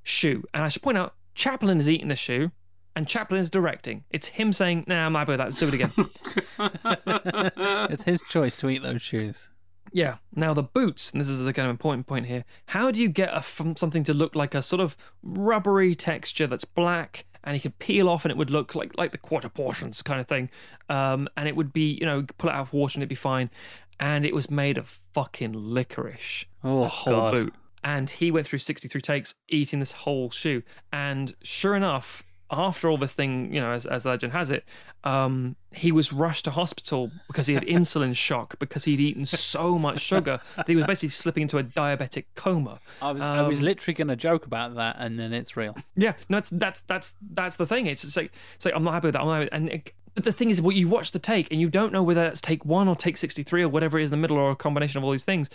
shoe. And I should point out, Chaplin is eating the shoe, and Chaplin is directing. It's him saying, "Nah, I'm happy with that. Let's do it again." it's his choice to eat those shoes. Yeah. Now the boots, and this is the kind of important point here. How do you get a, from something to look like a sort of rubbery texture that's black, and you could peel off, and it would look like like the quarter portions kind of thing, um, and it would be you know pull it out of water and it'd be fine, and it was made of fucking licorice, Oh, the whole God. boot. And he went through 63 takes eating this whole shoe, and sure enough. After all this thing, you know, as, as legend has it, um, he was rushed to hospital because he had insulin shock because he'd eaten so much sugar that he was basically slipping into a diabetic coma. I was, I was Um, literally going to joke about that, and then it's real. Yeah, no, that's that's that's that's the thing. It's, it's like it's like I'm not happy with that. I'm not happy. And it, But the thing is, well, you watch the take and you don't know whether that's take one or take 63 or whatever it is in the middle or a combination of all these things.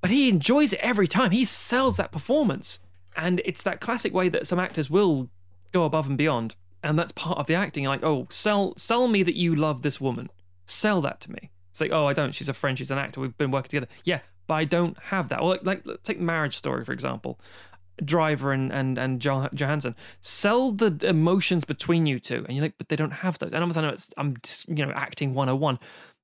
But he enjoys it every time. He sells that performance. And it's that classic way that some actors will go above and beyond. And that's part of the acting. Like, oh, sell sell me that you love this woman. Sell that to me. It's like, oh, I don't. She's a friend. She's an actor. We've been working together. Yeah, but I don't have that. Or like, like take Marriage Story for example. Driver and and and Jo- Johansson sell the emotions between you two, and you're like, but they don't have those. And obviously, I know it's I'm just, you know acting 101,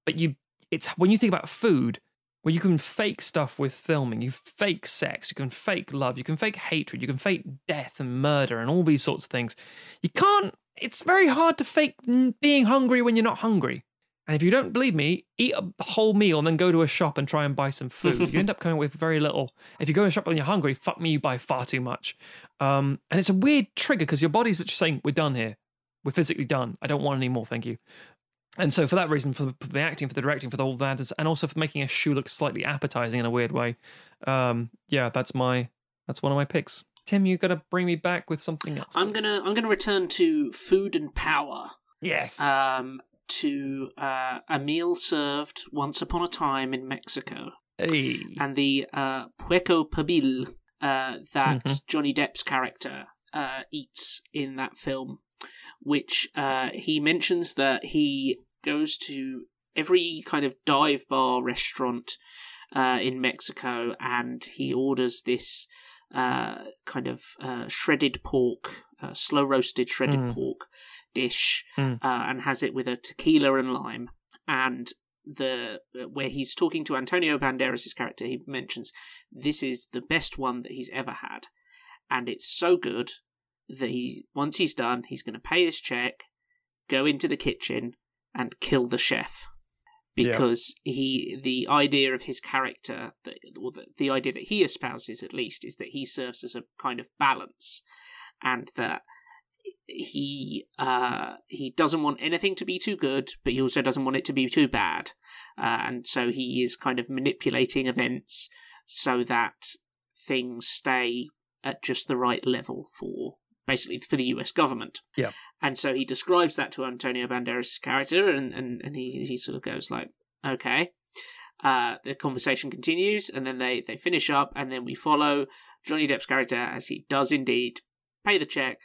but you it's when you think about food, where you can fake stuff with filming, you fake sex, you can fake love, you can fake hatred, you can fake death and murder and all these sorts of things. You can't. It's very hard to fake being hungry when you're not hungry. And if you don't believe me, eat a whole meal and then go to a shop and try and buy some food. you end up coming with very little. If you go to a shop and you're hungry, fuck me, you buy far too much. Um, and it's a weird trigger because your body's just saying, we're done here. We're physically done. I don't want any more, thank you. And so, for that reason, for the, for the acting, for the directing, for the all that, is- and also for making a shoe look slightly appetizing in a weird way, um, yeah, that's my that's one of my picks. Tim, you got to bring me back with something else. I'm please. gonna I'm gonna return to food and power. yes. Um, to uh, a meal served once upon a time in Mexico, hey. and the uh, puerco pibil uh, that Mhm. Johnny Depp's character uh, eats in that film, which uh, he mentions that he goes to every kind of dive bar restaurant uh, in Mexico, and he orders this uh, kind of uh, shredded pork, uh, slow roasted shredded Mm. pork dish, Mm. uh, and has it with a tequila and lime. And the where he's talking to Antonio Banderas' character, he mentions this is the best one that he's ever had, and it's so good that he once he's done, he's going to pay his check, go into the kitchen, and kill the chef Yeah. because he the idea of his character that or the, the idea that he espouses at least is that he serves as a kind of balance and that he uh he doesn't want anything to be too good but he also doesn't want it to be too bad uh, and so he is kind of manipulating events so that things stay at just the right level for basically for the US government Yeah. And so he describes that to Antonio Banderas' character and and, and he, he sort of goes like okay uh, the conversation continues, and then they, they finish up, and then we follow Johnny Depp's character as he does indeed pay the check,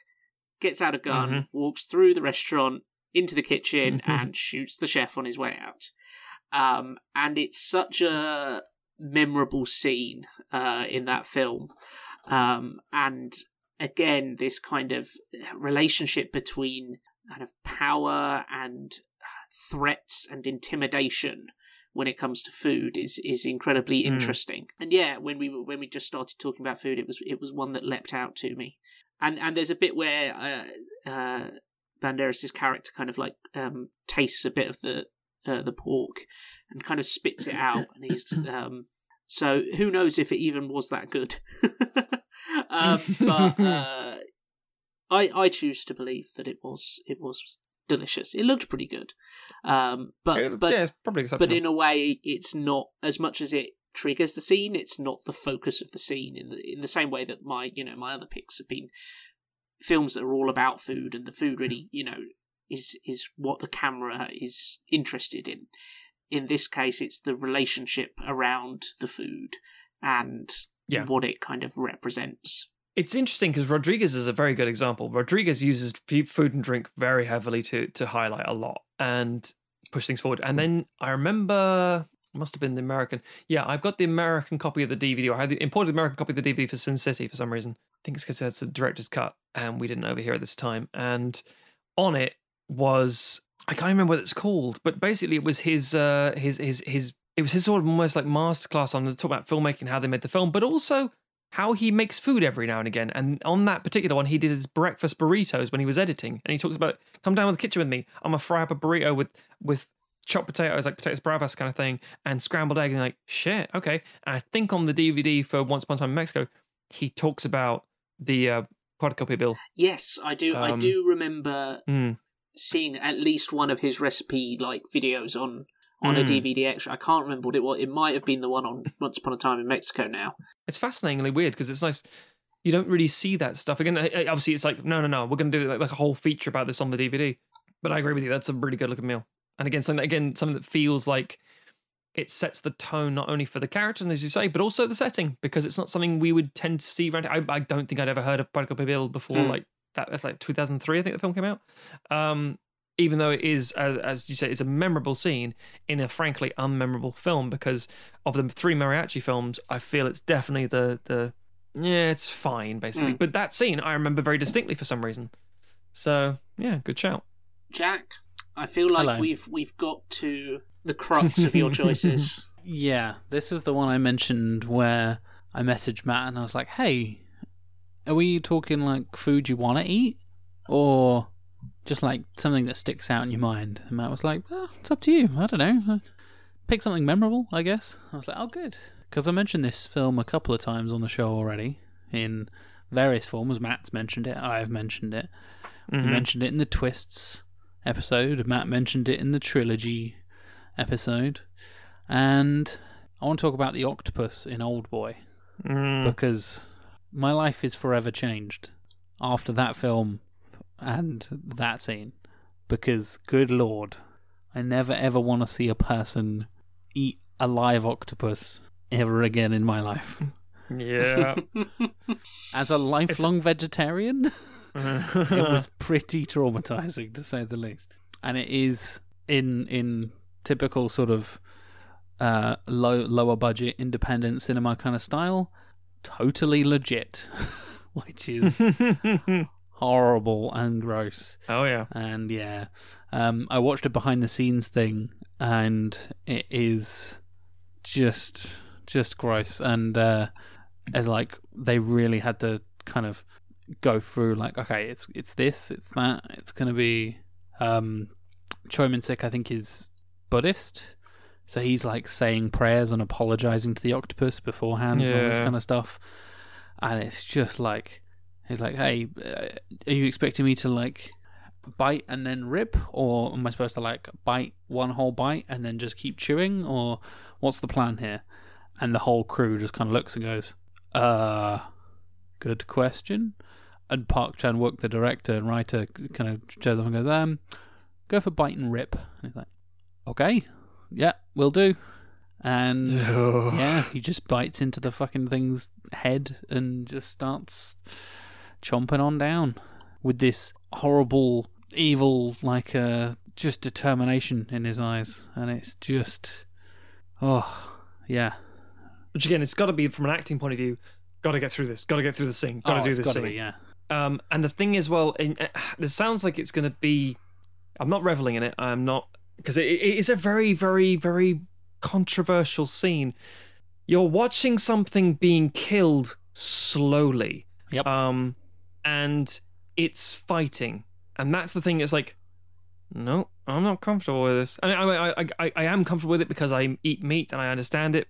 gets out a gun, Mhm. walks through the restaurant into the kitchen, Mhm. and shoots the chef on his way out. Um, and it's such a memorable scene uh, in that film. Um, and again, this kind of relationship between kind of power and threats and intimidation when it comes to food is is incredibly Mm. interesting. And yeah, when we when we just started talking about food, it was it was one that leapt out to me. And and there's a bit where uh, uh, Banderas' character kind of like um, tastes a bit of the uh, the pork and kind of spits it out, and he's um, so who knows if it even was that good. um, but uh, I I choose to believe that it was it was delicious. It looked pretty good, um, but It- but yeah, probably but in a way, it's not as much as it triggers the scene. It's not the focus of the scene in the in the same way that my you know my other picks have been films that are all about food, and the food really you know is is what the camera is interested in. In this case, it's the relationship around the food and Yeah. what it kind of represents. It's interesting because Rodriguez is a very good example. Rodriguez uses food and drink very heavily to to highlight a lot and push things forward. And then I remember it must have been the American. Yeah, I've got the American copy of the DVD, or I had the imported American copy of the DVD for Sin City for some reason. I think it's because it's a director's cut, and we didn't over here at this time. And on it was I can't remember what it's called, but basically it was his uh his his his it was his sort of almost like masterclass on the talk about filmmaking, how they made the film, but also how he makes food every now and again. And on that particular one, he did his breakfast burritos when he was editing, and he talks about come down to the kitchen with me. I'm gonna fry up a burrito with with chopped potatoes, like potatoes bravas kind of thing, and scrambled egg. And like shit, okay. And I think on the DVD for Once Upon a Time in Mexico, he talks about the uh, puerco pibil. Yes, I do. I Um, do remember Mm. seeing at least one of his recipe like videos on on a Mm. DVD extra. I can't remember what it was. It might have been the one on Once Upon a Time in Mexico. Now, It's fascinatingly weird because it's nice. You don't really see that stuff again. Obviously, it's like no, no, no. We're going to do like, like a whole feature about this on the DVD. But I agree with you. That's a really good looking meal. And again, something that, again something that feels like it sets the tone not only for the character, as you say, but also the setting because it's not something we would tend to see around. I, I don't think I'd ever heard of Buttercup Bill before, Mm. like that. That's like 2003, I think the film came out. Um, even though it is, as, as you say, it's a memorable scene in a frankly unmemorable film because of the three mariachi films. I feel it's definitely the the yeah, it's fine basically. Mm. But that scene I remember very distinctly for some reason. So yeah, good shout. Jack, I feel like Hello. we've we've got to the crux of your choices. Yeah, this is the one I mentioned where I messaged Matt and I was like, "Hey, are we talking like food you want to eat, or just like something that sticks out in your mind?" And Matt was like, well, "It's up to you. I don't know. Uh, Pick something memorable, I guess." I was like, "Oh, good," because I mentioned this film a couple of times on the show already in various forms. Matt's mentioned it. I've mentioned it. We Mhm. mentioned it in the twists episode. Matt mentioned it in the trilogy episode. And I want to talk about the octopus in Old Boy Mm. because my life is forever changed after that film and that scene. Because, good lord, I never ever want to see a person eat a live octopus ever again in my life. Yeah. As a lifelong vegetarian, it was pretty traumatizing to say the least. And it is in in typical sort of uh, low lower budget independent cinema kind of style, totally legit, which is horrible and gross. oh yeah. And yeah, um, I watched a behind the scenes thing, and it is just just gross. And uh, as like they really had to kind of go through like, okay, it's it's this, it's that, it's gonna be. Um, Choi Min Sik, I think, is Buddhist. So he's like saying prayers and apologizing to the octopus beforehand and all this kind of stuff. And it's just like, he's like, hey, uh, are you expecting me to like bite and then rip? Or am I supposed to like bite one whole bite and then just keep chewing? Or what's the plan here? And the whole crew just kind of looks and goes, uh, good question. And Park Chan Wook, the director and writer, kind of shows them and goes, um, go for bite and rip. And he's like, okay, yeah, we'll do. And yeah, he just bites into the fucking thing's head and just starts chomping on down with this horrible, evil, like, uh, just determination in his eyes. And it's just, oh, yeah. Which again, it's got to be from an acting point of view. Got to get through this. Got to get through the scene. Got to oh, do this scene. be, yeah. Um, and the thing is, well, in, uh, this sounds like it's going to be. I'm not reveling in it. I'm not because it, it is a very, very, very controversial scene. You're watching something being killed slowly. Yep. Um, and it's fighting, and that's the thing. It's like, no, I'm not comfortable with this. And I, I, I, I am comfortable with it because I eat meat and I understand it.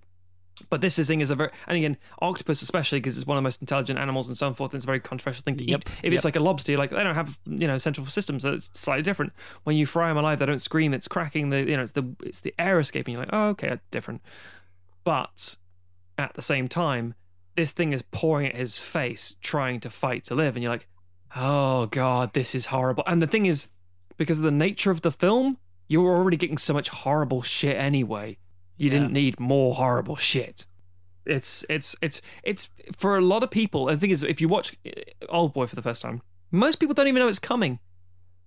But this is thing is a very and again octopus especially because it's one of the most intelligent animals and so forth. And it's a very controversial thing to Yep, eat. If it's like a lobster, you're like they don't have you know central systems. So it's slightly different. When you fry them alive, they don't scream. It's cracking the you know it's the it's the air escaping. You're like oh okay different. But at the same time, this thing is pouring at his face, trying to fight to live, and you're like oh god this is horrible. And the thing is because of the nature of the film, you were already getting so much horrible shit anyway. You Yeah. didn't need more horrible shit. It's it's it's it's for a lot of people. The thing is, if you watch uh, Old Boy for the first time, most people don't even know it's coming. It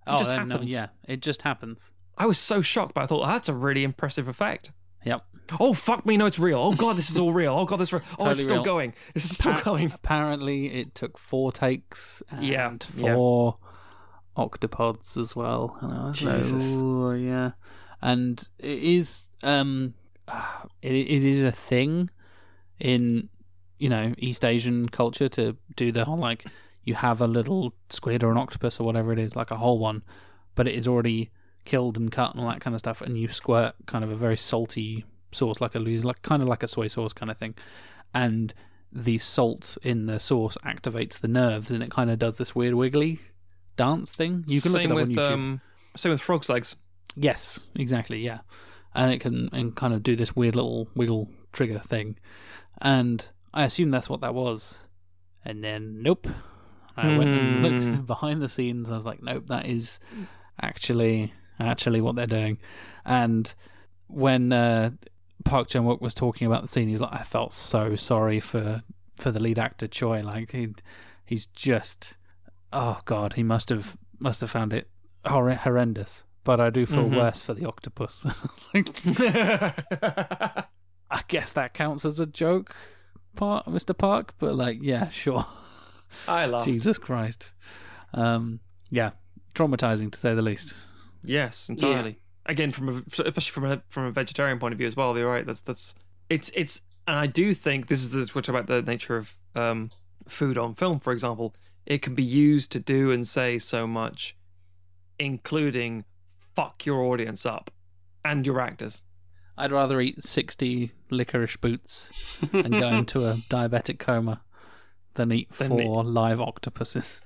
oh, just then, no, happens. yeah, it just happens. I was so shocked, but I thought that's a really impressive effect. Yep. Oh fuck me, no, it's real. Oh god, this is all real. Oh god, this. Is real. Oh, Totally it's still real. going. This is still Appa- going. Apparently, it took four takes and Yeah, yeah. four octopods as well. And I was like, Jesus. "Ooh, yeah. And it is, um, it, it is a thing in, you know, East Asian culture to do the whole like you have a little squid or an octopus or whatever it is, like a whole one, but it is already killed and cut and all that kind of stuff, and you squirt kind of a very salty sauce, like a like kind of like a soy sauce kind of thing, and the salt in the sauce activates the nerves, and it kind of does this weird wiggly dance thing. You can same look it up with on YouTube. um, same with frogs' legs. Yes, exactly. Yeah, and it can and kind of do this weird little wiggle trigger thing, and I assume that's what that was, and then nope. I went and Hmm. looked behind the scenes. And I was like, nope, that is actually actually what they're doing. And when uh, Park Chan Wook was talking about the scene, he's like, I felt so sorry for for the lead actor Choi. Like he he's just oh god, he must have must have found it hor- horrendous. But I do feel Mhm. worse for the octopus. like, I guess that counts as a joke, part Mr. Park. But like, yeah, sure. I laughed. Jesus Christ. Um, yeah, traumatizing to say the least. Yes, entirely. Again, from a, especially from a from a vegetarian point of view as well. You're right. That's that's it's it's, and I do think this is the talking about the nature of um, food on film. For example, it can be used to do and say so much, including fuck your audience up and your actors. I'd rather eat 60 licorice boots and go into a diabetic coma than eat Than four live octopuses.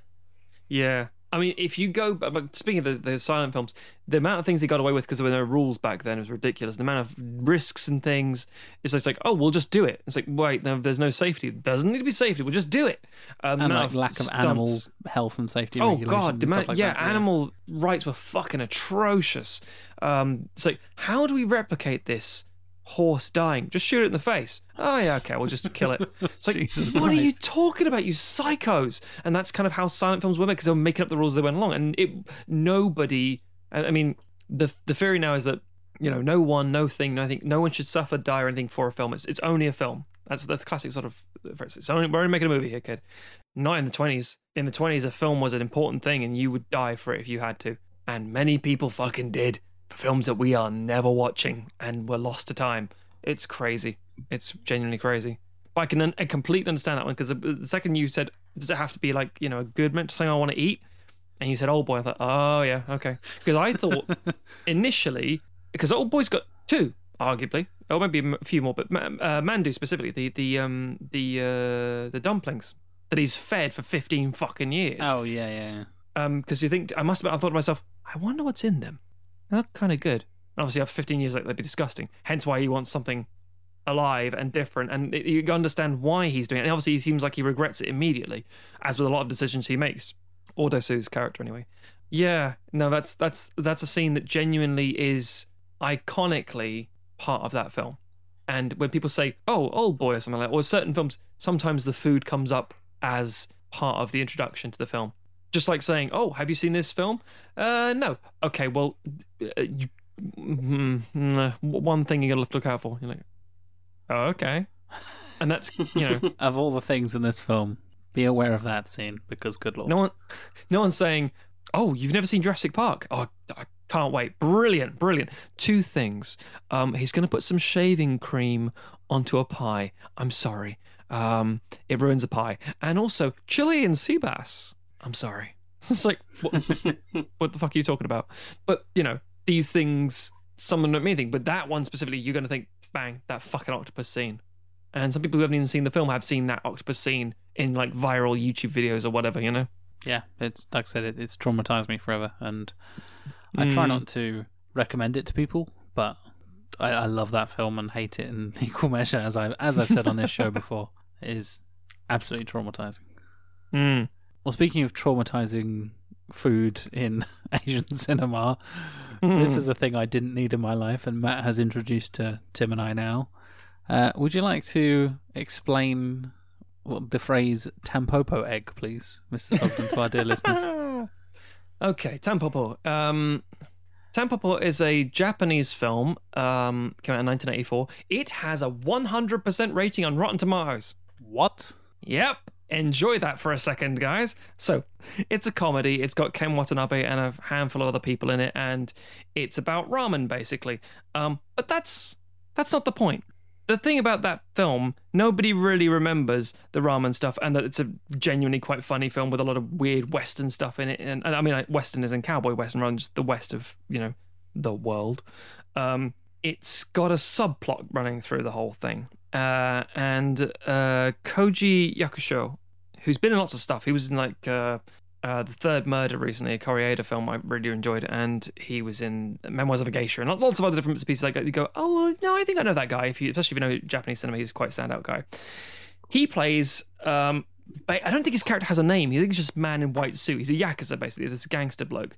Yeah. I mean, if you go, but speaking of the, the silent films, the amount of things they got away with because there were no rules back then was ridiculous. The amount of risks and things, it's just like, oh, we'll just do it. It's like, wait, no, there's no safety. There doesn't need to be safety. We'll just do it. Um, And like lack of stunts- animal health and safety Oh god, the like yeah, that. animal rights were fucking atrocious. Um, like, how do we replicate this horse dying? Just shoot it in the face. Oh yeah, okay, we'll just kill it. It's like, Jesus what are you talking about, you psychos? And that's kind of how silent films were made because they were making up the rules as they went along, and it nobody. I I mean, the the theory now is that you know, no one, no thing, nothing, no one should suffer, die, or anything for a film. It's it's only a film. That's that's the classic sort of. It's only we're only making a movie here, kid. Not in the twenties. In the twenties, a film was an important thing, and you would die for it if you had to. And many people fucking did films that we are never watching and we're lost to time. It's crazy. It's genuinely crazy. But I can un- I completely understand that one because the, the second you said, does it have to be like you know a good mental thing I want to eat? And you said old boy. I thought, oh yeah, okay. Because I thought initially, because old boy's got two, arguably, or maybe a few more, but uh, Mandu specifically, the the um the uh the dumplings that he's fed for fifteen fucking years. Oh yeah, yeah. yeah. Um, because you think I must have. I thought to myself, I wonder what's in them. They look kind of good. Obviously, after 15 years, like they'd be disgusting. Hence, why he wants something alive and different. And it, you understand why he's doing it. And obviously, he seems like he regrets it immediately, as with a lot of decisions he makes. Ordo Sue's character, anyway. Yeah, no, that's that's that's a scene that genuinely is iconically part of that film. And when people say, "Oh, old boy" or something like that, or certain films, sometimes the food comes up as part of the introduction to the film. Just like saying, "Oh, have you seen this film?" Uh, no. Okay, well, uh, you, mm, mm, one thing you're gonna look out for. You're like, "Oh, okay," and that's you know, Of all the things in this film, be aware of that scene because good lord. no one, no one's saying, "Oh, you've never seen Jurassic Park?" Oh, I can't wait! Brilliant, brilliant. Two things. Um, he's gonna put some shaving cream onto a pie. I'm sorry. Um, it ruins a pie. And also Chilean sea bass. I'm sorry. It's like what, what the fuck are you talking about? But you know these things. Someone don't mean anything. But that one specifically, you're gonna think, bang, that fucking octopus scene. And some people who haven't even seen the film have seen that octopus scene in like viral YouTube videos or whatever. You know. Yeah, it's like I said, it, it's traumatized me forever, and I try Mm. not to recommend it to people, but I, I love that film and hate it in equal measure, as I as I've said on this show before. It is absolutely traumatizing. Mm. Well, speaking of traumatizing food in Asian cinema, this is a thing I didn't need in my life, and Matt has introduced to Tim and I now. Uh, would you like to explain what the phrase "tampopo egg," please, Mr. Sogden, to our dear listeners? Okay, Tampopo. Um, Tampopo is a Japanese film. Um, came out in 1984. It has a 100% rating on Rotten Tomatoes. What? Yep. Enjoy that for a second, guys. So, it's a comedy. It's got Ken Watanabe and a handful of other people in it, and it's about ramen, basically. Um, but that's that's not the point. The thing about that film, nobody really remembers the ramen stuff, and that it's a genuinely quite funny film with a lot of weird Western stuff in it. And, and I mean, like, Western is in cowboy Western, runs the west of you know the world. Um, it's got a subplot running through the whole thing. Uh, and uh, Koji Yakusho, who's been in lots of stuff, he was in like uh, uh, the Third Murder recently, a Koreeda film I really enjoyed, and he was in Memoirs of a Geisha and lots of other different pieces. Like you go, oh well, no, I think I know that guy. If you, especially if you know Japanese cinema, he's quite standout guy. He plays. Um, I don't think his character has a name. He thinks he's just man in white suit. He's a yakuza basically. This gangster bloke.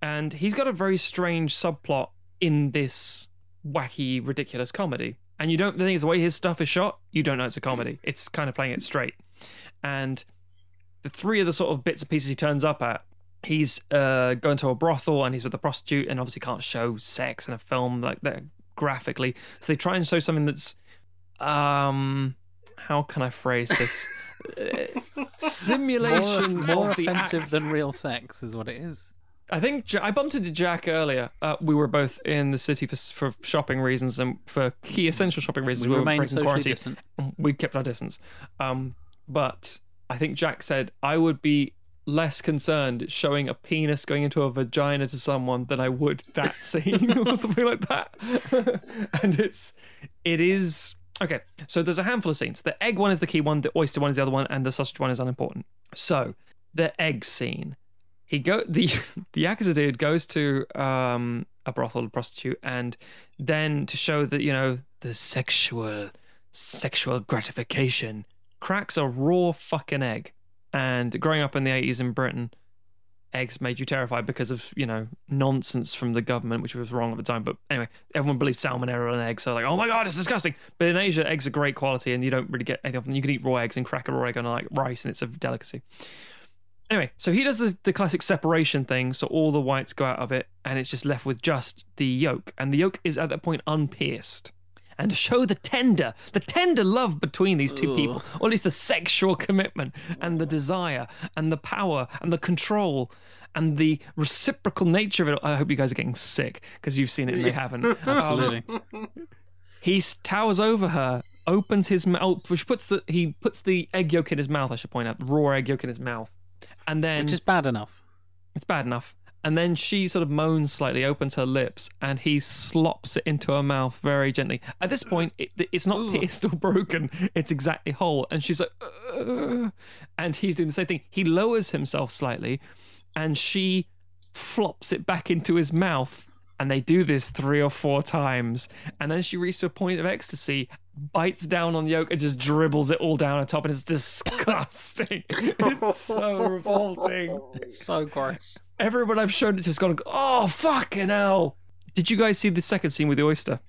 and he's got a very strange subplot in this wacky, ridiculous comedy. And you don't. The thing is, the way his stuff is shot, you don't know it's a comedy. It's kind of playing it straight. And the three of the sort of bits and pieces he turns up at, he's uh, going to a brothel and he's with a prostitute, and obviously can't show sex in a film like that graphically. So they try and show something that's, um, how can I phrase this? Uh, simulation more, more offensive act. than real sex is what it is. I think I bumped into Jack earlier. Uh, we were both in the city for for shopping reasons and for key essential shopping reasons. We, We, were breaking quarantine. distant. We kept our distance. Um, but I think Jack said I would be less concerned showing a penis going into a vagina to someone than I would that scene or something like that. and it's it is okay. So there's a handful of scenes. The egg one is the key one. The oyster one is the other one, and the sausage one is unimportant. So the egg scene he go the the yakuza dude goes to um a brothel a prostitute and then to show that you know the sexual sexual gratification cracks a raw fucking egg. And growing up in the 80s in britain eggs made you terrified because of you know nonsense from the government which was wrong at the time. But anyway everyone believed salmonella in eggs. So like oh my god it's disgusting. But in asia eggs are great quality and you don't really get anything you can eat raw eggs and crack a raw egg on like rice and it's a delicacy. Anyway, so he does the, the classic separation thing, so all the whites go out of it, and it's just left with just the yolk. And the yolk is at that point unpierced. And show the tender, the tender love between these two people, or at least the sexual commitment and the desire and the power and the control and the reciprocal nature of it. I hope you guys are getting sick because you've seen it and they haven't. Um, Absolutely. he towers over her, opens his mouth, which puts the he puts the egg yolk in his mouth. I should point out, the raw egg yolk in his mouth, and then Which is bad enough. it's bad enough. And then she sort of moans slightly, opens her lips, and he slops it into her mouth very gently. At this point, it, it's not pierced or broken; it's exactly whole. And she's like, "Ugh." and he's doing the same thing. He lowers himself slightly, and she flops it back into his mouth. And they do this three or four times, and then she reaches a point of ecstasy, bites down on the yolk, and just dribbles it all down on top, and it's disgusting. it's so revolting It's So gross. everyone I've shown it to has gone, oh, fucking hell. Did you guys see the second scene with the oyster?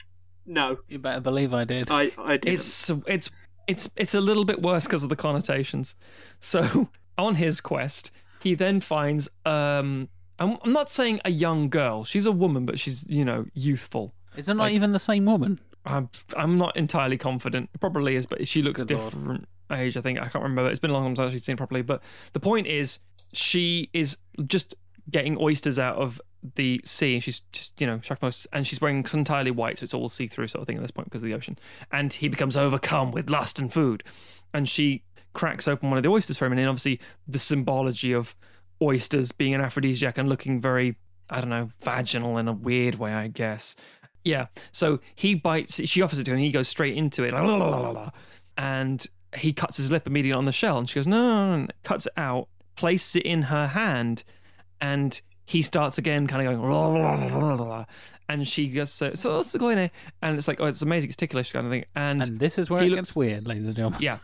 No, You better believe I did. I, I didn't. It's it's it's it's a little bit worse because of the connotations. So on his quest, he then finds um I'm, I'm not saying a young girl. She's a woman, but she's you know youthful. Is it not even the same woman? I'm I'm not entirely confident. It probably is, but she looks Good lord. different age. I think I can't remember. It's been a long time since I've actually seen properly. But the point is, she is just getting oysters out of the sea, and she's just you know most, and she's wearing entirely white, so it's all see through sort of thing at this point because of the ocean. And he becomes overcome with lust and food, and she cracks open one of the oysters for him, and then obviously the symbology of oysters being an aphrodisiac and looking very I don't know vaginal in a weird way, I guess. Yeah. So he bites. She offers it to him. and He goes straight into it, "La, la, la, la, la." and he cuts his lip immediately on the shell. And she goes, no, no, no, no," cuts it out, places it in her hand, and he starts again, kind of going, "La, la, la, la, la, la." and she goes, so, so what's going on? And it's like, oh, it's amazing, it's ticklish kind of thing. And, And this is where he it looks- gets weird, ladies and gentlemen. yeah.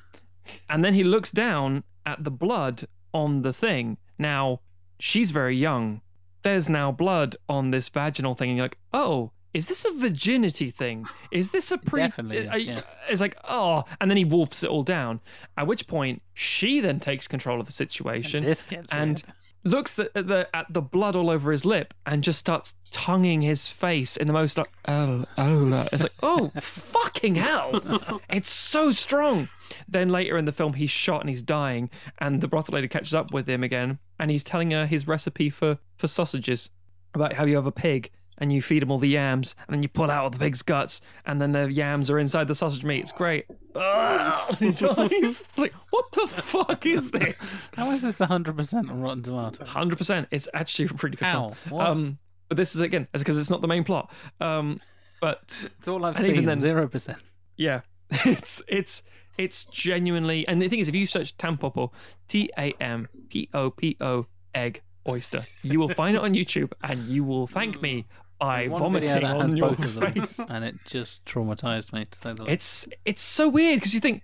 And then he looks down at the blood on the thing. Now, she's very young. There's now blood on this vaginal thing, and you're like, oh, is this a virginity thing? Is this a pre? Definitely is, uh, yes. It's like, oh, and then he wolfs it all down. At which point, she then takes control of the situation This gets and weird. looks at the, at the blood all over his lip and just starts tonguing his face in the most like oh oh uh, it's like oh fucking hell it's so strong then later in the film he's shot and he's dying and the brothel lady catches up with him again and he's telling her his recipe for for sausages about how you have a pig and you feed them all the yams and then you pull out all the pig's guts and then the yams are inside the sausage meat it's great Ugh, he dies It's like what the fuck is this How is this 100% on Rotten Tomatoes? Hundred percent. It's actually a pretty good How? film. What? Um, but this is again, it's because it's not the main plot. Um, but It's all I've and even seen. then- Zero percent. yeah, it's it's it's genuinely. And the thing is, if you search Tampopo, T A M P O P O egg oyster, you will find it on YouTube, and you will thank me video vomiting on your both of them, face. and it just traumatized me to say the least. It's it's so weird because you think,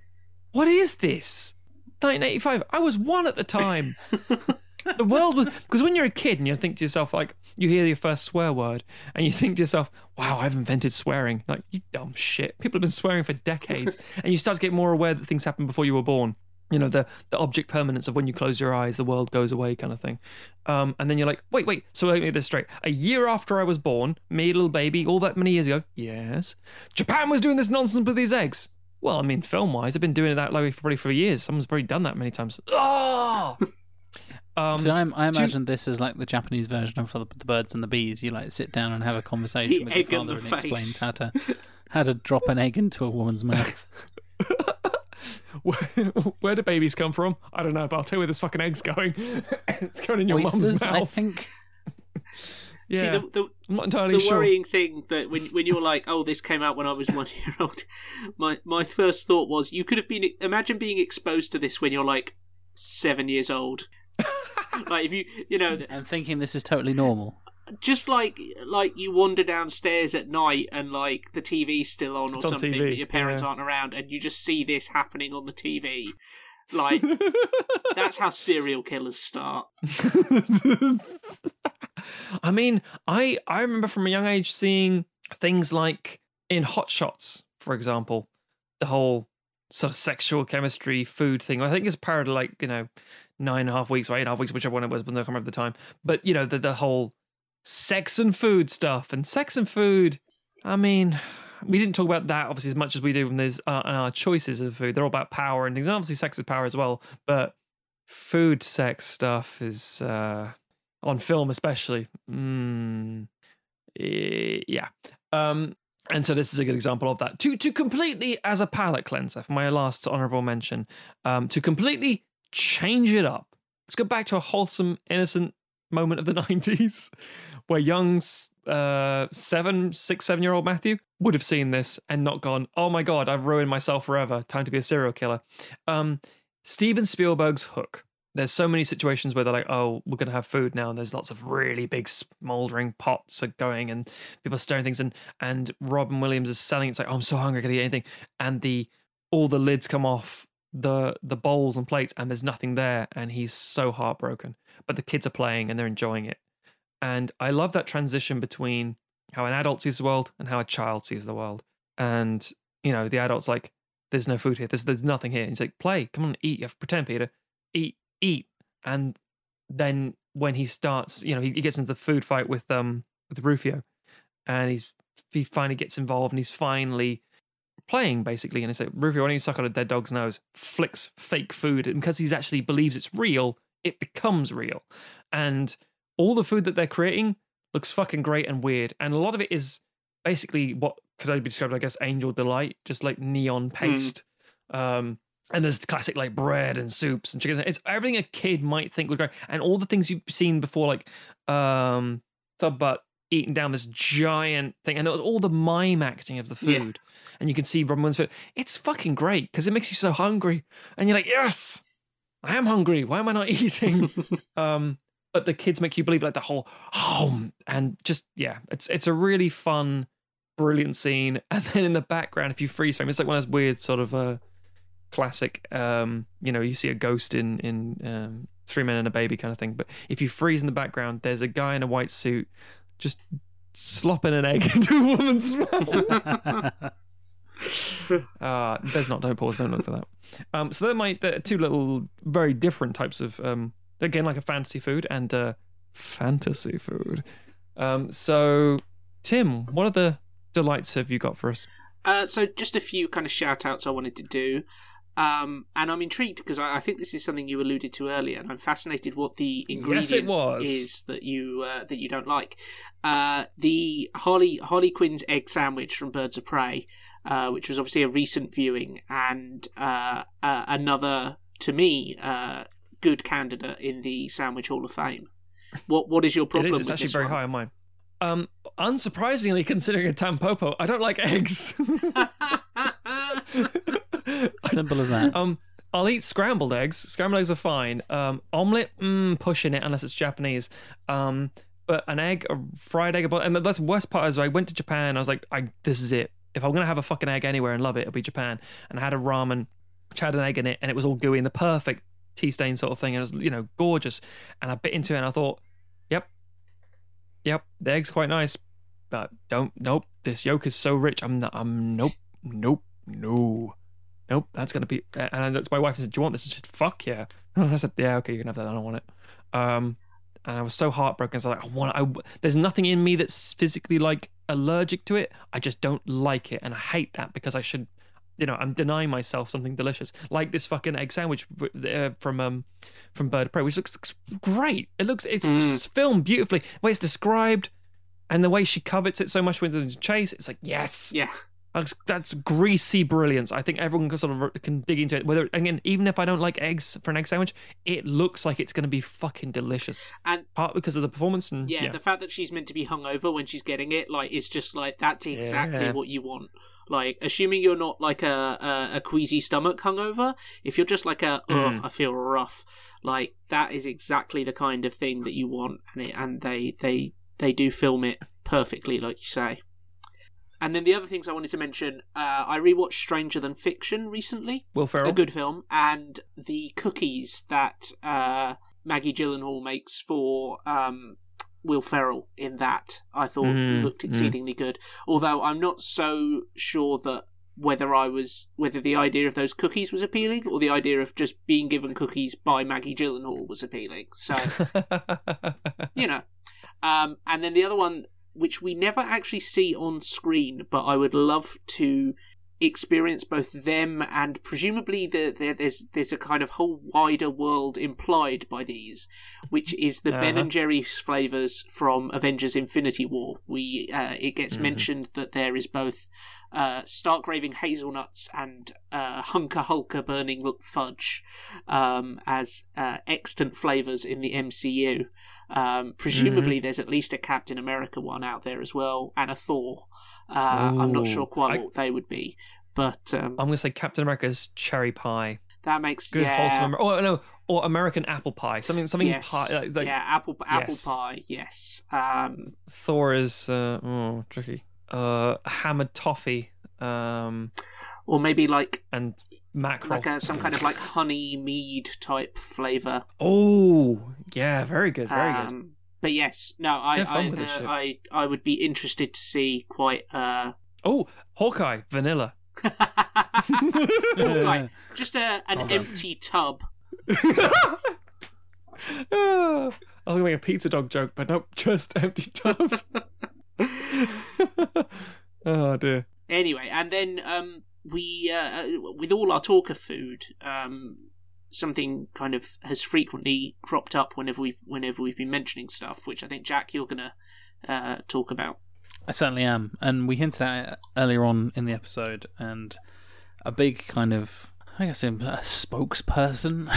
what is this? 1985. I was one at the time. the world was because when you're a kid and you think to yourself like you hear your first swear word and you think to yourself, "Wow, I've invented swearing." Like you dumb shit. People have been swearing for decades, and you start to get more aware that things happened before you were born. You know the the object permanence of when you close your eyes, the world goes away, kind of thing. Um, and then you're like, wait, wait. So let me get this straight. A year after I was born, me little baby, all that many years ago, yes, Japan was doing this nonsense with these eggs. Well, I mean, film wise, they've been doing it that way for probably for years. Someone's probably done that many times. Oh! um, See, I, I imagine this is like the Japanese version of the, the birds and the bees. You like sit down and have a conversation The with egg your in father the and he explains how to how to drop an egg into a woman's mouth. where, where do babies come from? I don't know, but I'll tell you where this fucking egg's going. it's going in your mum's mouth. I think. Yeah, See, the, the, I'm not entirely the sure. worrying thing that when when you're like, oh, this came out when I was one year old, my my first thought was you could have been imagine being exposed to this when you're like seven years old. like if you you know And thinking this is totally normal. Just like like you wander downstairs at night and like the TV's still on or It's something, but your parents yeah. aren't around, and you just see this happening on the TV. Like that's how serial killers start. I mean, I I remember from a young age seeing things like in Hot Shots, for example, the whole sort of sexual chemistry food thing. I think it's part of like you know nine and a half weeks or eight and a half weeks, whichever one it was, but I can't remember the time. But you know the the whole sex and food stuff and sex and food. I mean. We didn't talk about that obviously as much as we do when there's uh, our choices of food. They're all about power and things. And obviously, sex is power as well. But food, sex stuff is uh, on film especially. Mm, eh, yeah. Um, and so this is a good example of that. To to completely as a palate cleanser for my last honorable mention, um, to completely change it up. Let's go back to a wholesome, innocent moment of the nineties, where young uh, seven, six, seven year old Matthew would have seen this and not gone, "Oh my god, I've ruined myself forever. Time to be a serial killer." Um, Steven Spielberg's Hook there's so many situations where they're like, oh, we're going to have food now. And there's lots of really big smoldering pots are going and people are stirring things. And, and Robin Williams is selling. It's like, oh, I'm so hungry. I can eat anything. And the, all the lids come off the, the bowls and plates and there's nothing there. And he's so heartbroken, but the kids are playing and they're enjoying it. And I love that transition between how an adult sees the world and how a child sees the world. And, you know, the adult's like, there's no food here. There's, there's nothing here. And he's like, play, come on, eat. You have to pretend, Peter. Eat, eat. And then when he starts, you know, he, he gets into the food fight with um with Rufio, and he's he finally gets involved and he's finally playing basically. And it's like Rufio, why don't you suck on a dead dog's nose? Flicks fake food, and because he's actually believes it's real, it becomes real. And all the food that they're creating looks fucking great and weird, and a lot of it is basically what could only be described, I guess, angel delight, just like neon paste. Um, and there's classic like bread and soups and chickens. It's everything a kid might think would go, and all the things you've seen before, like um, Thud Butt eating down this giant thing, and there was all the mime acting of the Yeah. food, and you can see Robin Williams' food. It's fucking great because it makes you so hungry, and you're like, yes, I am hungry. Why am I not eating? um, but the kids make you believe like the whole home, and just yeah, it's it's a really fun, brilliant scene. And then in the background, if you freeze frame, it's like one of those weird sort of uh classic um you know you see a ghost in in um three men and a baby kind of thing. But if you freeze in the background there's a guy in a white suit just slopping an egg into a woman's mouth. Uh there's not don't pause don't look for that. Um so they're my the two little very different types of um again like a fantasy food and uh fantasy food um so tim what other delights have you got for us Uh, so just a few kind of shout outs I wanted to do. Um, and I'm intrigued because I, I think this is something you alluded to earlier, and I'm fascinated what the ingredient Yes, it was. is that you uh, that you don't like. Uh, the Harley Harley Quinn's egg sandwich from Birds of Prey, uh, which was obviously a recent viewing, and uh, uh, another to me uh, good candidate in the Sandwich Hall of Fame. What what is your problem? is. It's with actually this very one? high on mine. Um, unsurprisingly, considering a tampopo, I don't like eggs. Simple as that. um, I'll eat scrambled eggs. Scrambled eggs are fine. Um, omelet, mm, pushing it unless it's Japanese. Um, but an egg, a fried egg, and that's the worst part is I went to Japan. I was like, I this is it. If I'm gonna have a fucking egg anywhere and love it, it'll be Japan. And I had a ramen, which had an egg in it, and it was all gooey and the perfect tea stain sort of thing, and it was you know gorgeous. And I bit into it, and I thought, yep, yep, the egg's quite nice, but don't, nope, this yolk is so rich. I'm not, I'm nope, nope, no, nope. That's gonna be. And I my wife and said, "Do you want this?" She said, "Fuck yeah." I said, "Yeah, okay, you can have that. I don't want it." Um, and I was so heartbroken. So I was like, I want. I there's nothing in me that's physically like allergic to it. I just don't like it, and I hate that because I should. You know, I'm denying myself something delicious, like this fucking egg sandwich uh, from um from Bird of Prey, which looks great. It looks it's Mm. filmed beautifully. The way it's described, and the way she covets it so much with the chase, it's like yes, Yeah. that's, that's greasy brilliance. I think everyone can sort of can dig into it. Whether again, even if I don't like eggs for an egg sandwich, it looks like it's going to be fucking delicious. And Part because of the performance and yeah, yeah, the fact that she's meant to be hungover when she's getting it, like, it's just like that's exactly Yeah. what you want. Like, assuming you're not like a a, a queasy stomach hungover, if you're just like a, Mm. oh, I feel rough, like that is exactly the kind of thing that you want, and it, and they they they do film it perfectly, like you say. And then the other things I wanted to mention, uh, I rewatched Stranger Than Fiction recently. Will Ferrell. a good film, and the cookies that uh, Maggie Gyllenhaal makes for um, Will Ferrell in that I thought Mm, looked mm. exceedingly good. Although I'm not so sure that whether I was whether the idea of those cookies was appealing or the idea of just being given cookies by Maggie Gyllenhaal was appealing. So you know. Um, and then the other one, which we never actually see on screen, but I would love to experience both them and presumably the, the, there's there's a kind of whole wider world implied by these, which is the Ben Uh-huh. and Jerry's flavors from Avengers: Infinity War. We uh, it gets Mhm. mentioned that there is both uh, stark raving hazelnuts and uh, hunker hulker burning fudge um, as uh, extant flavors in the MCU. Um, presumably, Mm-hmm. there's at least a Captain America one out there as well, and a Thor. Uh, I'm not sure quite I- what they would be, but um, I'm going to say Captain America's cherry pie. that makes Good yeah, wholesome. Oh no, or American apple pie. Something something yes, pie. Like, like yeah, apple apple yes. pie. Yes, um, Thor is uh, oh tricky. Uh, hammered toffee. Um, or maybe like and mackerel. like a, some kind of like honey mead type flavor. oh yeah, very good, very good. Um, But yes, no, I I, uh. I I would be interested to see quite uh Oh, Hawkeye vanilla. Hawkeye, just a, an Hold on. empty tub. Ah, I was gonna make a pizza dog joke, but nope, just empty tub. oh dear. Anyway, and then um, we, uh, with all our talk of food, um, something kind of has frequently cropped up whenever we've whenever we've been mentioning stuff, which I think Jack you're gonna uh, talk about. I certainly am, and we hinted at it earlier on in the episode, and a big kind of, I guess, a spokesperson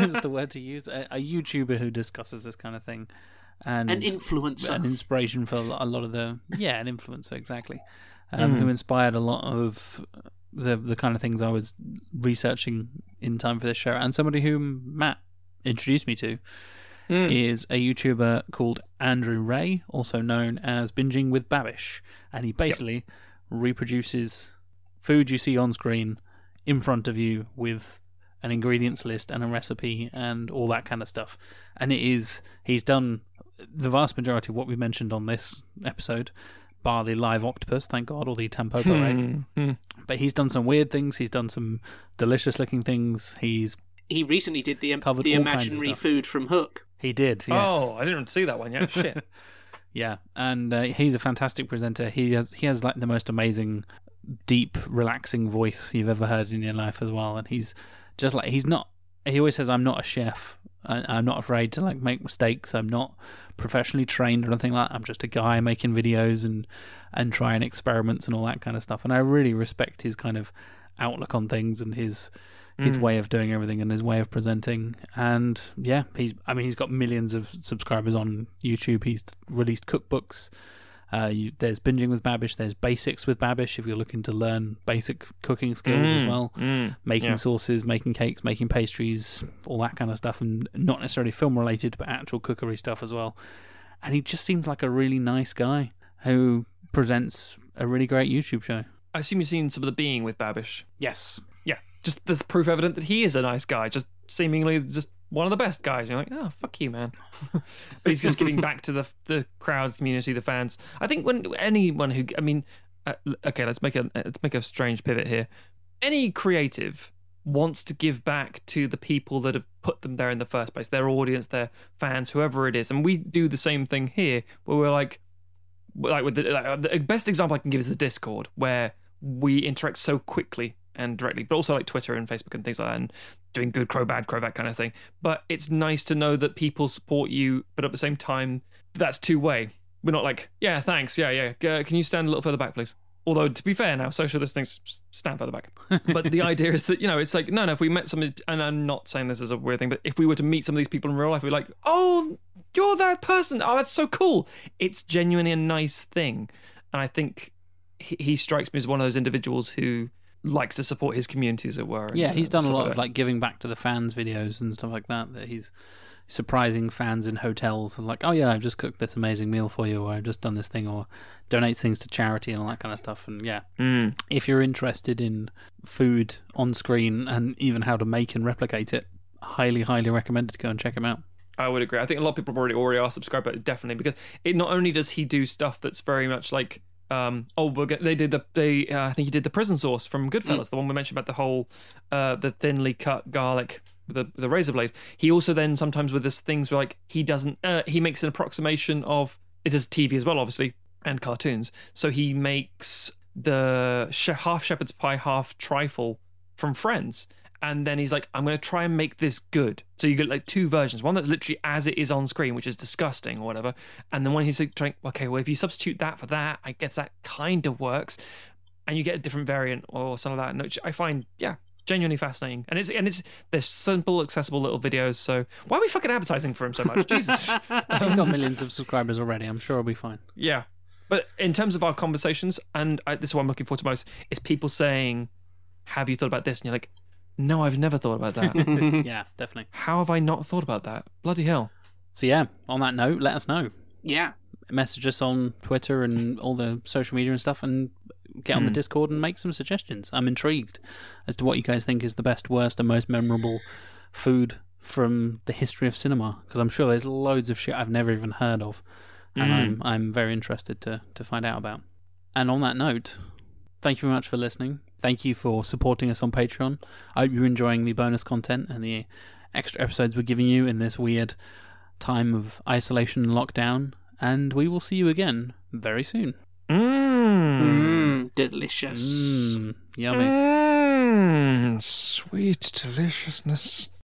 is the word to use, a, a YouTuber who discusses this kind of thing, and An influencer. an inspiration for a lot of the, yeah, an influencer exactly, um, who inspired a lot of the the kind of things I was researching in time for this show, and somebody whom Matt introduced me to Hmm. is a YouTuber called Andrew Rea, also known as Binging with Babish, and he basically reproduces food you see on screen in front of you with an ingredients list and a recipe and all that kind of stuff. And it is he's done the vast majority of what we mentioned on this episode, bar the live octopus, thank God, or the Tampopo egg. Hmm, hmm. But he's done some weird things. He's done some delicious looking things. He's he recently did the Covered the all kinds of imaginary food from Hook. he did. Yes. Oh, I didn't see that one yet. Shit. Yeah, and uh, he's a fantastic presenter. He has he has like the most amazing, deep, relaxing voice you've ever heard in your life as well. And he's just like he's not. He always says, "I'm not a chef. I, I'm not afraid to like make mistakes. I'm not professionally trained or anything like. that. I'm just a guy making videos and and trying experiments and all that kind of stuff. And I really respect his kind of outlook on things and his his Mm. way of doing everything and his way of presenting. And yeah, he's I mean he's got millions of subscribers on YouTube. He's released cookbooks. Uh, you, there's binging with Babish. There's basics with Babish if you're looking to learn basic cooking skills as Mm, well. mm, Making yeah. sauces, making cakes, making pastries, all that kind of stuff, and not necessarily film related, but actual cookery stuff as well. And he just seems like a really nice guy who presents a really great YouTube show. I assume you've seen some of the being with Babish. Yes. Just there's proof evident that he is a nice guy, just seemingly just one of the best guys. You're like, oh fuck you, man. but he's just giving back to the the crowd, community, the fans. I think when anyone who, I mean, uh, okay, let's make a let's make a strange pivot here. Any creative wants to give back to the people that have put them there in the first place, their audience, their fans, whoever it is, and we do the same thing here, where we're like, like with the, like, the best example I can give is the Discord, where we interact so quickly and directly, but also like Twitter and Facebook and things like that, and doing good crow, bad crow, that kind of thing. But it's nice to know that people support you, but at the same time, that's two way. We're not like, yeah, thanks, yeah, yeah. Uh, can you stand a little further back, please? Although to be fair, now social distancing, stand further back. but the idea is that you know, it's like no, no. If we met somebody, and I'm not saying this is a weird thing, but if we were to meet some of these people in real life, we're like, oh, you're that person. Oh, that's so cool. It's genuinely a nice thing, and I think he, he strikes me as one of those individuals who likes to support his community, as it were. and, Yeah, he's done a lot of like giving back to the fans videos and stuff like that. That he's surprising fans in hotels, and like, oh yeah, I've just cooked this amazing meal for you, or I've just done this thing, or donates things to charity and all that kind of stuff. And yeah, Mm. if you're interested in food on screen and even how to make and replicate it, highly, highly recommended to go and check him out. I would agree. I think a lot of people already already are subscribed, but definitely because it not only does he do stuff that's very much like um oh we're go- they did the they uh, I think he did the prison sauce from Goodfellas, the one we mentioned about the whole uh the thinly cut garlic with the the razor blade. He also then sometimes with this things where like he doesn't uh, he makes an approximation of it is TV as well obviously and cartoons. So he makes the half shepherd's pie half trifle from Friends and then he's like, I'm going to try and make this good. So you get like two versions one that's literally as it is on screen, which is disgusting or whatever. And then one he's like trying, okay, well, if you substitute that for that, I guess that kind of works. And you get a different variant or some of that, which I find, yeah, genuinely fascinating. And it's, and it's, they're simple, accessible little videos. So why are we fucking advertising for him so much? Jesus. He's got millions of subscribers already. I'm sure he'll be fine. Yeah. But in terms of our conversations, and I, this is what I'm looking forward to most, is people saying, Have you thought about this? And you're like, No, I've never thought about that. yeah, definitely. How have I not thought about that? Bloody hell. So yeah, on that note, let us know. Yeah. Message us on Twitter and all the social media and stuff, and get on the Hmm. Discord and make some suggestions. I'm intrigued as to what you guys think is the best, worst, and most memorable food from the history of cinema. Because I'm sure there's loads of shit I've never even heard of, and Mm. I'm I'm very interested to to find out about. And on that note, thank you very much for listening. Thank you for supporting us on Patreon. I hope you're enjoying the bonus content and the extra episodes we're giving you in this weird time of isolation and lockdown. And we will see you again very soon. Mmm. Mmm, delicious. Mm, yummy. Mmm. Sweet deliciousness.